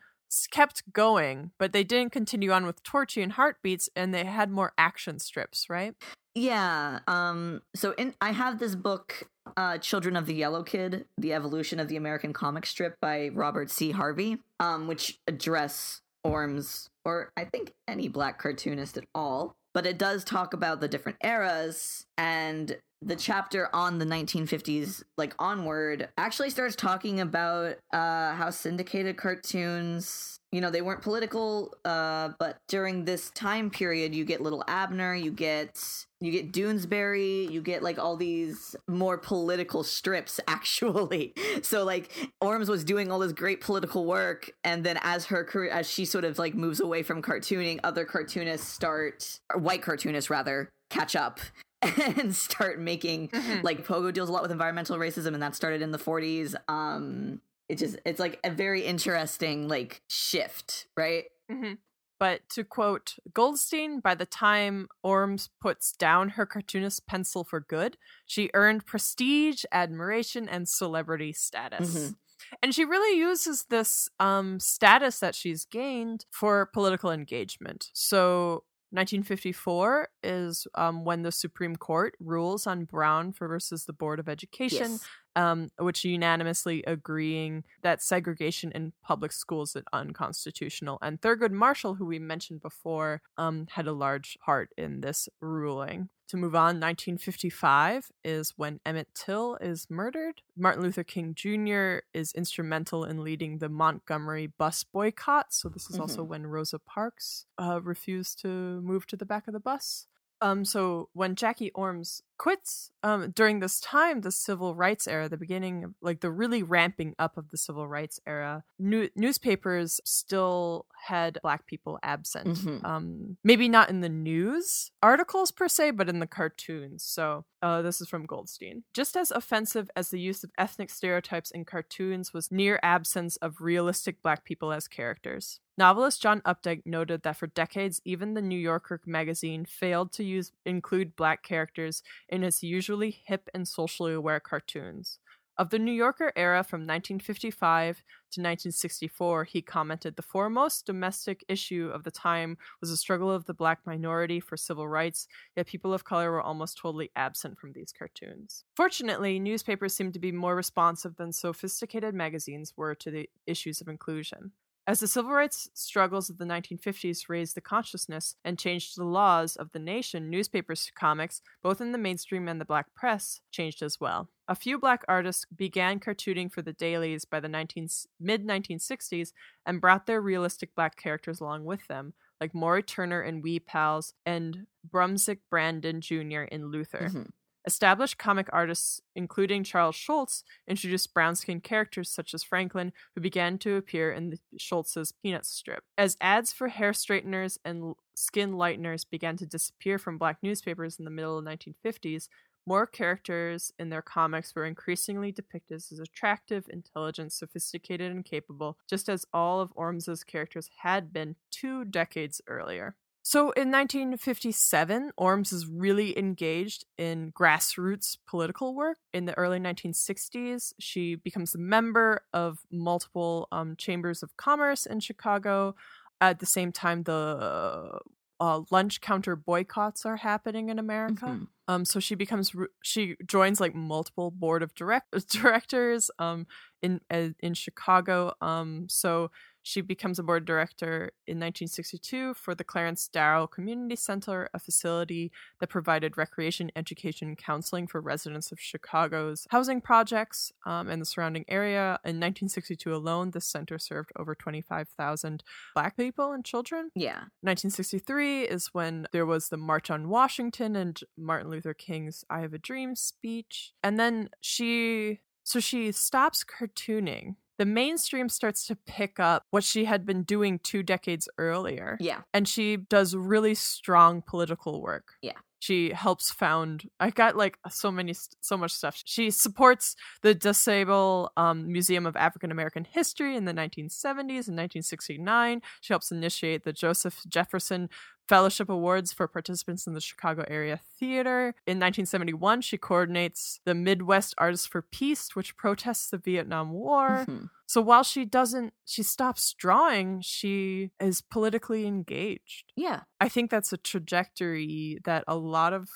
kept going, but they didn't continue on with Torchy and Heartbeats, and they had more action strips, right? Yeah. Um. So in I have this book, uh, "Children of the Yellow Kid: The Evolution of the American Comic Strip" by Robert C. Harvey, um, which address Ormes or I think any black cartoonist at all. But it does talk about the different eras and the chapter on the 1950s like onward actually starts talking about uh how syndicated cartoons you know they weren't political uh but during this time period you get little abner you get you get doonesbury you get like all these more political strips (laughs) actually. So like ormes was doing all this great political work and then as her career as she sort of like moves away from cartooning other cartoonists start white cartoonists rather catch up (laughs) and start making Mhm. like pogo deals a lot with environmental racism and that started in the 40s um it just it's like a very interesting like shift right Mm-hmm. But to quote Goldstein, by the time Ormes puts down her cartoonist pencil for good, she earned prestige, admiration, and celebrity status. Mhm. And she really uses this um, status that she's gained for political engagement. So 1954 is um, when the Supreme Court rules on Brown for versus the Board of Education, yes. um, which unanimously agreeing that segregation in public schools is unconstitutional. And Thurgood Marshall, who we mentioned before, um, had a large part in this ruling. To move on, 1955 is when Emmett Till is murdered. Martin Luther King Jr. is instrumental in leading the Montgomery bus boycott. So this is also when Rosa Parks uh, refused to move to the back of the bus. Um, so when Jackie Ormes quits, um, during this time, the civil rights era, the beginning, like the really ramping up of the civil rights era, new- newspapers still had black people absent. Mhm. Um, maybe not in the news articles per se, but in the cartoons. So uh, this is from Goldstein. Just as offensive as the use of ethnic stereotypes in cartoons was near absence of realistic black people as characters. Novelist John Updike noted that for decades, even the New Yorker magazine failed to use include black characters in its usually hip and socially aware cartoons. Of the New Yorker era from 1955 to 1964, he commented the foremost domestic issue of the time was the struggle of the black minority for civil rights, yet people of color were almost totally absent from these cartoons. Fortunately, newspapers seemed to be more responsive than sophisticated magazines were to the issues of inclusion. As the civil rights struggles of the 1950s raised the consciousness and changed the laws of the nation, newspapers comics, both in the mainstream and the black press, changed as well. A few black artists began cartooning for the dailies by the 19, mid 1960s and brought their realistic black characters along with them, like Morrie Turner in Wee Pals and Brumsic Brandon Jr. in Luther. Mhm. Established comic artists, including Charles Schulz, introduced brown skinned characters such as Franklin, who began to appear in the Schulz's Peanuts strip. As ads for hair straighteners and skin lighteners began to disappear from black newspapers in the middle of the 1950s, more characters in their comics were increasingly depicted as attractive, intelligent, sophisticated, and capable, just as all of Ormes's characters had been two decades earlier. So in 1957, Ormes is really engaged in grassroots political work. In the early 1960s, she becomes a member of multiple um, chambers of commerce in Chicago. At the same time, the uh, lunch counter boycotts are happening in America. Mhm. Um, so she becomes she joins like multiple board of direct (laughs) directors um in uh, in Chicago. Um, so She becomes a board director in 1962 for the Clarence Darrow Community Center, a facility that provided recreation, education, and counseling for residents of Chicago's housing projects um, and the surrounding area. In 1962 alone, the center served over 25,000 Black people and children. Yeah. 1963 is when there was the March on Washington and Martin Luther King's I Have a Dream speech. And then she, so she stops cartooning. The mainstream starts to pick up what she had been doing two decades earlier. Yeah. And she does really strong political work. Yeah. She helps found. I got like so many, so much stuff. She supports the DuSable um, Museum of African American History in the 1970s and 1969. She helps initiate the Joseph Jefferson Fellowship Awards for participants in the Chicago Area Theater. In 1971, she coordinates the Midwest Artists for Peace, which protests the Vietnam War. Mhm. So while she doesn't, she stops drawing, she is politically engaged. Yeah. I think that's a trajectory that a lot of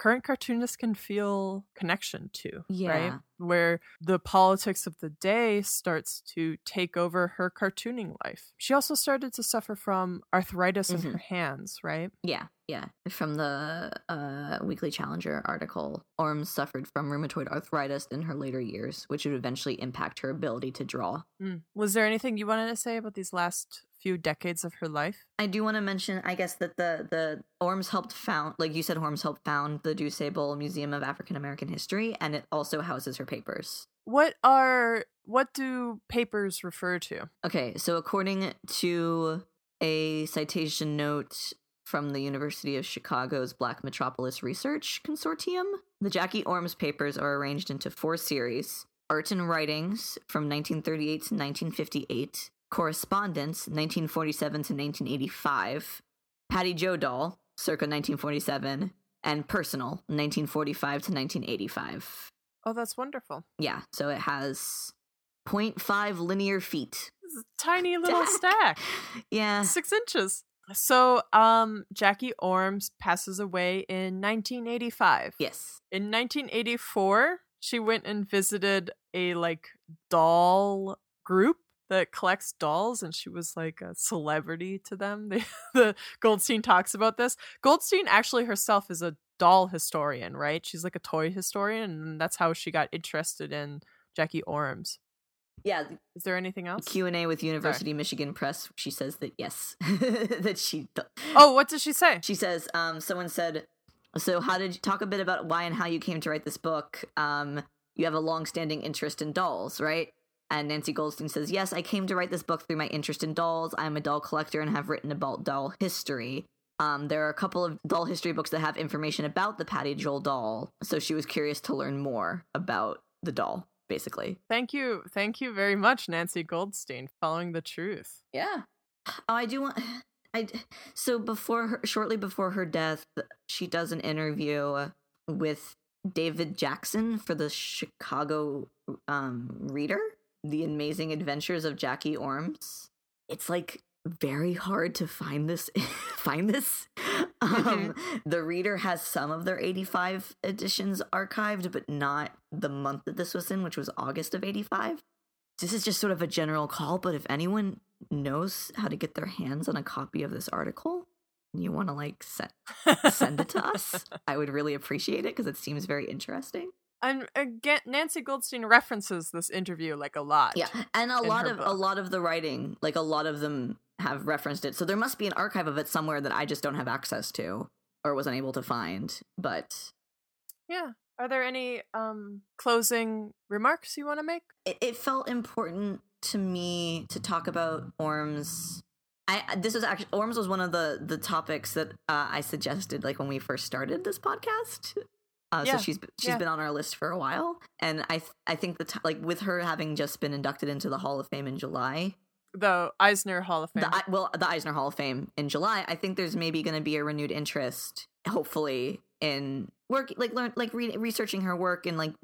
current cartoonists can feel connection to, right? Where the politics of the day starts to take over her cartooning life. She also started to suffer from arthritis in Mhm. her hands, right? Yeah, yeah. From the uh, Weekly Challenger article, Ormes suffered from rheumatoid arthritis in her later years, which would eventually impact her ability to draw. Mm. Was there anything you wanted to say about these last few decades of her life? I do want to mention, I guess, that the the Ormes helped found, like you said, Ormes helped found the DuSable Museum of African American History, and it also houses her papers. What are what do papers refer to? Okay, so according to a citation note from the University of Chicago's Black Metropolis Research Consortium, the Jackie Ormes papers are arranged into four series Art and Writings from 1938 to 1958, Correspondence 1947 to 1985, Patty Joe Doll circa 1947, and Personal 1945 to 1985. Oh, that's wonderful. Yeah, so it has 0.5 linear feet. This is a tiny little Stack. (laughs) stack. Yeah. six inches. So, um, Jackie Ormes passes away in 1985. Yes. In 1984, she went and visited a like doll group that collects dolls, and she was like a celebrity to them. (laughs) They, the Goldstein talks about this. Goldstein actually herself is a doll historian, right? She's like a toy historian, and that's how she got interested in Jackie Ormes. Yeah, Is there anything else? Q and A with University of Michigan Press. She says that yes, (laughs) that she. Oh, what does she say? She says, um, someone said, so how did you talk a bit about why and how you came to write this book? Um, you have a long-standing interest in dolls, right? And Nancy Goldstein says, yes, I came to write this book through my interest in dolls. I'm a doll collector and have written about doll history. Um, there are a couple of doll history books that have information about the Patty Joel doll, so she was curious to learn more about the doll, basically. Thank you. Thank you very much, Nancy Goldstein, following the truth. Yeah. (sighs) Oh, I do want. (sighs) I (sighs) so before her, shortly before her death, she does an interview with David Jackson for the Chicago um, Reader, The Amazing Adventures of Jackie Ormes. It's like very hard to find this. (laughs) find this. Um, the Reader has some of their 85 editions archived, but not the month that this was in, which was August of 85 this is just sort of a general call, but if anyone knows how to get their hands on a copy of this article and you want to like send, send it to us, (laughs) I would really appreciate it because it seems very interesting. And again, Nancy Goldstein references this interview like a lot. Yeah, and a lot of a lot of the writing, like a lot of them have referenced it. So there must be an archive of it somewhere that I just don't have access to or was unable to find. But Yeah. Are there any um closing remarks you want to make? it, it felt important to me to talk about Ormes. I this was actually Ormes was one of the the topics that uh, I suggested like when we first started this podcast. Uh, Yeah, So she's she's yeah. been on our list for a while, and I th- I think the t- like with her having just been inducted into the Hall of Fame in July, The Eisner Hall of Fame. the well the Eisner Hall of Fame in July, I think there's maybe going to be a renewed interest, hopefully, in work like learn like re- researching her work and like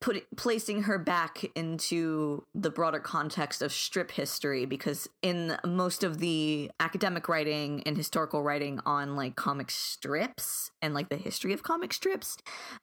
put it, placing her back into the broader context of strip history because in most of the academic writing and historical writing on like comic strips and like the history of comic strips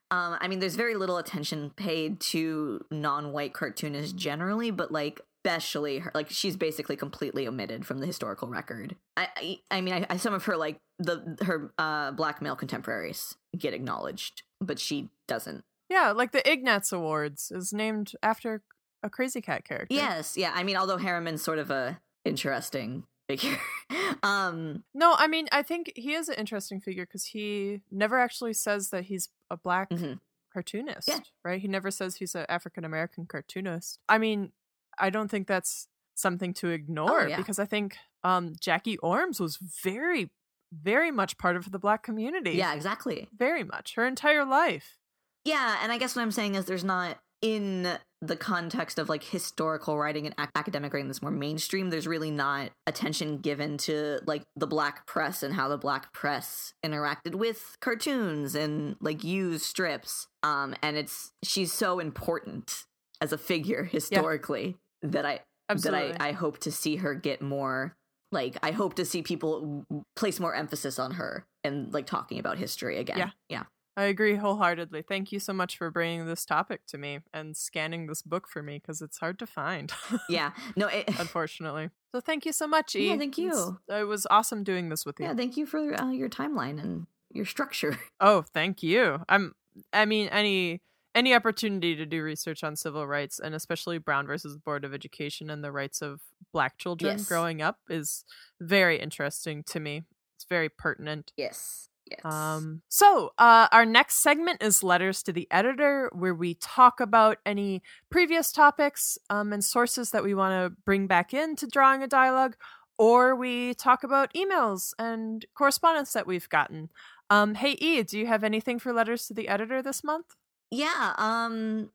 um i mean there's very little attention paid to non-white cartoonists generally but like especially her like she's basically completely omitted from the historical record. I I, I mean I, I, some of her like the her uh black male contemporaries get acknowledged, but she doesn't. Yeah, like the Ignatz Awards is named after a Krazy Kat character. Yes, yeah. I mean, although Herriman's sort of a interesting figure. (laughs) um No, I mean, I think he is an interesting figure because he never actually says that he's a black mm-hmm. cartoonist, yeah. right? He never says he's an African American cartoonist. I mean, I don't think that's something to ignore oh, yeah. because I think um Jackie Ormes was very very much part of the black community. Yeah, exactly. Very much. Her entire life. Yeah, and I guess what I'm saying is there's not in the context of like historical writing and academic writing that's more mainstream there's really not attention given to like the black press and how the black press interacted with cartoons and like used strips um and it's she's so important as a figure historically. That i Absolutely. that I, I hope to see her get more like i hope to see people place more emphasis on her and like talking about history again yeah yeah I agree wholeheartedly. Thank you so much for bringing this topic to me and scanning this book for me because it's hard to find. (laughs) yeah, no, it, (laughs) unfortunately. So thank you so much, E. Yeah, thank you. It's, it was awesome doing this with you. Yeah, thank you for uh, your timeline and your structure. Oh, thank you. I'm. I mean, any any opportunity to do research on civil rights and especially Brown versus Board of Education and the rights of Black children yes. growing up is very interesting to me. It's very pertinent. Yes. Yes. Um, so, uh, our next segment is Letters to the Editor, where we talk about any previous topics um, and sources that we want to bring back into drawing a dialogue, or we talk about emails and correspondence that we've gotten. Um, hey, E, do you have anything for Letters to the Editor this month? Yeah. Um,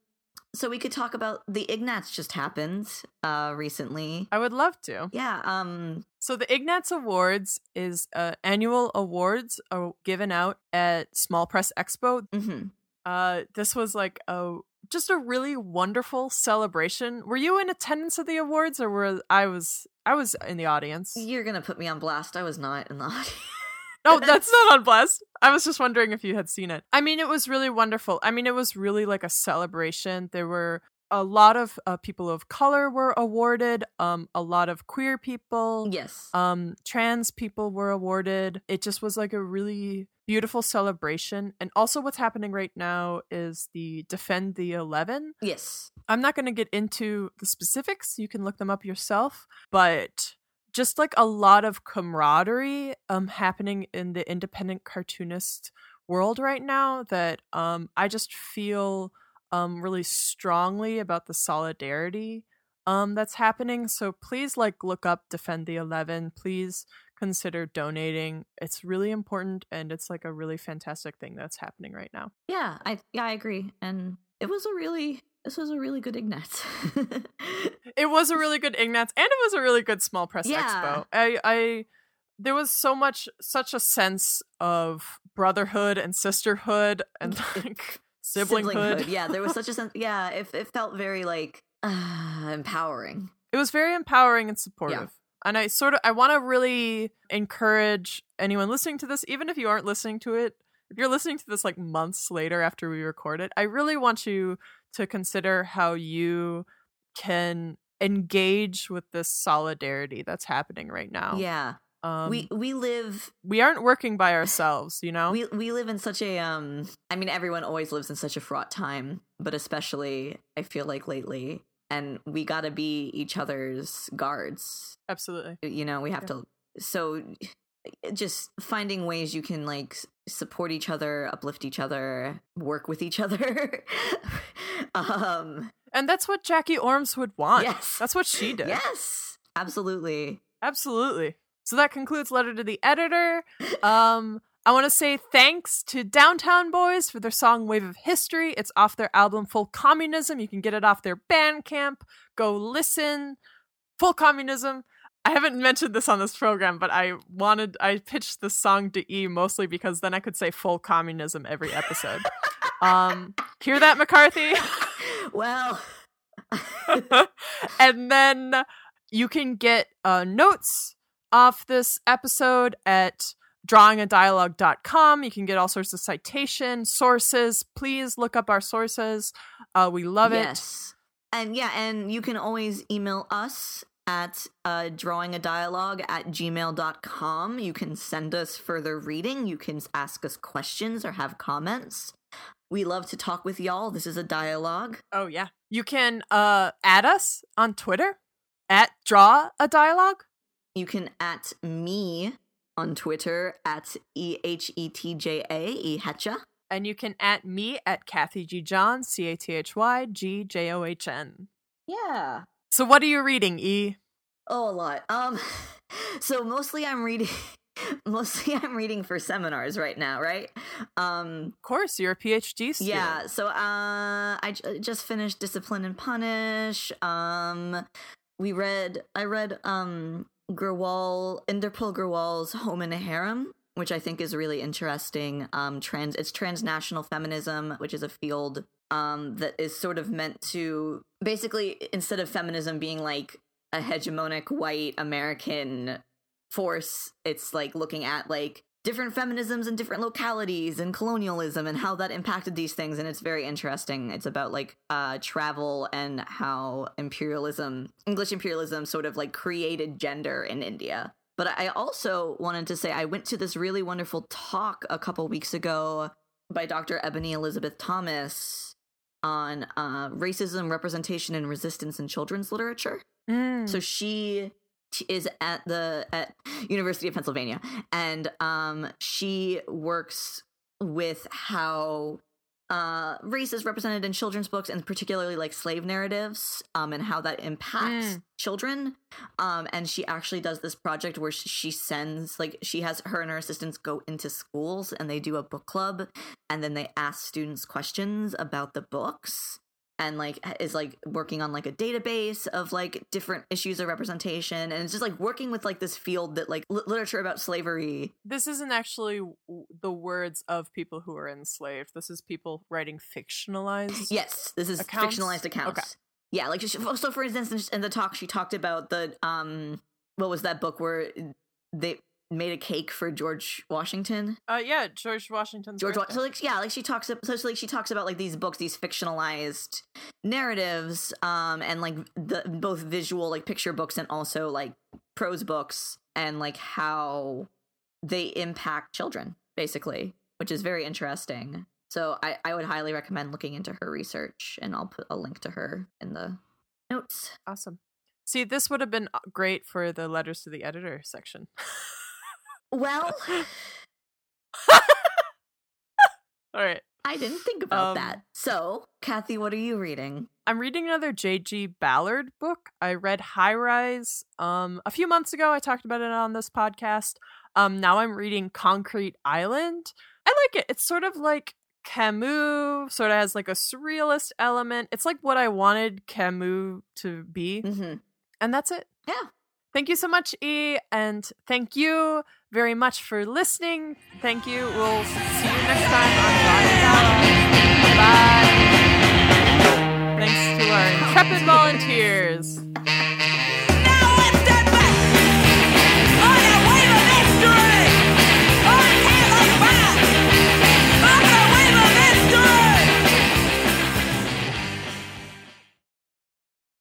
so we could talk about the Ignatz just happened uh recently. I would love to. Yeah. Um so the Ignatz Awards is uh, annual awards uh, given out at Small Press Expo. Mm-hmm. Uh this was like a just a really wonderful celebration. Were you in attendance of the awards or were I was I was in the audience? You're going to put me on blast. I was not in the (laughs) audience. No, that's not on Blast. I was just wondering if you had seen it. I mean, it was really wonderful. I mean, it was really like a celebration. There were a lot of uh, people of color were awarded. Um, a lot of queer people. Yes. Um, trans people were awarded. It just was like a really beautiful celebration. And also, what's happening right now is the Defend the Eleven. Yes. I'm not going to get into the specifics. You can look them up yourself. But just like a lot of camaraderie um happening in the independent cartoonist world right now that um I just feel um really strongly about the solidarity um that's happening. So please like look up defend the 11 please consider donating. It's really important and it's like a really fantastic thing that's happening right now. Yeah i yeah i agree and it was a really this was a really good Ignatz. it was a really good Ignatz, and it was a really good small press yeah. expo. I, I, there was so much, such a sense of brotherhood and sisterhood and (laughs) like siblinghood. siblinghood. Yeah, there was such a (laughs) sense. Yeah, it, it felt very like uh, (sighs) empowering. It was very empowering and supportive. Yeah. And I sort of, I want to really encourage anyone listening to this, even if you aren't listening to it, if you're listening to this like months later after we record it, I really want you to consider how you can engage with this solidarity that's happening right now. Yeah. Um, we we live we aren't working by ourselves, you know. We we live in such a um I mean everyone always lives in such a fraught time, but especially I feel like lately and we got to be each other's guards. Absolutely. You know, we have yeah. to so just finding ways you can like support each other, uplift each other, work with each other. (laughs) um and that's what Jackie Ormes would want. Yes. That's what she did. Yes. Absolutely. Absolutely. So that concludes letter to the editor. Um I want to say thanks to Downtown Boys for their song Wave of History. It's off their album Full Communism. You can get it off their Bandcamp. Go listen. Full Communism. I haven't mentioned this on this program, but I wanted I pitched this song to E mostly because then I could say full communism every episode. (laughs) um, hear that, McCarthy? well, (laughs) and then you can get uh, notes off this episode at drawingadialogue.com. You can get all sorts of citation sources. Please look up our sources. Uh, we love it. yes. and yeah, and you can always email us at uh, drawing a dialogue at gmail.com. You can send us further reading. You can ask us questions or have comments. We love to talk with y'all. This is a dialogue. Oh yeah. You can uh add us on Twitter at draw a dialogue. You can at me on Twitter at E H E T J A, E Hetcha. And you can at me at Kathy G. John, C A T H Y G J O H N. Yeah. So what are you reading, E? Oh, a lot. Um, (laughs) so mostly I'm reading. (laughs) Mostly, I'm reading for seminars right now, right? Um, Of course, you're a PhD student. yeah. So, uh, I j- just finished Discipline and Punish. Um, we read. I read um Grewal Inderpal Grewal's Home in a Harem, which I think is really interesting. Um, trans. It's transnational feminism, which is a field um that is sort of meant to basically instead of feminism being like a hegemonic white American force. It's like looking at like different feminisms in different localities and colonialism and how that impacted these things and it's very interesting. It's about like uh travel and how imperialism English imperialism sort of like created gender in India. But I also wanted to say I went to this really wonderful talk a couple weeks ago by Dr. Ebony Elizabeth Thomas on uh racism, representation and resistance in children's literature. Mm. So she t- is at the at University of Pennsylvania, and um, she works with how uh, race is represented in children's books, and particularly like slave narratives, um, and how that impacts Mm. children. Um, and she actually does this project where she sends like she has her and her assistants go into schools and they do a book club, and then they ask students questions about the books and like is like working on like a database of like different issues of representation and it's just like working with like this field that like li- literature about slavery this isn't actually w- the words of people who were enslaved. This is people writing fictionalized. yes this is Accounts? fictionalized accounts Okay. yeah like she, so for instance in the talk she talked about the um what was that book where they made a cake for george washington Uh, yeah, George Washington. George, Wa- birthday. so like yeah, like she talks, so so, like she talks about like these books, these fictionalized narratives, um, and like the both visual like picture books and also like prose books, and like how they impact children, basically, which is very interesting. So I I would highly recommend looking into her research, and I'll put a link to her in the notes. Awesome. See, this would have been uh, great for the letters to the editor section. (laughs) Well, (laughs) All right. I didn't think about Um, that. So, Kathy, what are you reading? I'm reading another J.G. Ballard book. I read High Rise um a few months ago. I talked about it on this podcast. Um now I'm reading Concrete Island. I like it. It's sort of like Camus, sort of has like a surrealist element. It's like what I wanted Camus to be. Mm-hmm. And that's it. Yeah. Thank you so much, E, and thank you very much for listening. Thank you. We'll see you next time on. Bye. Thanks to our intrepid volunteers.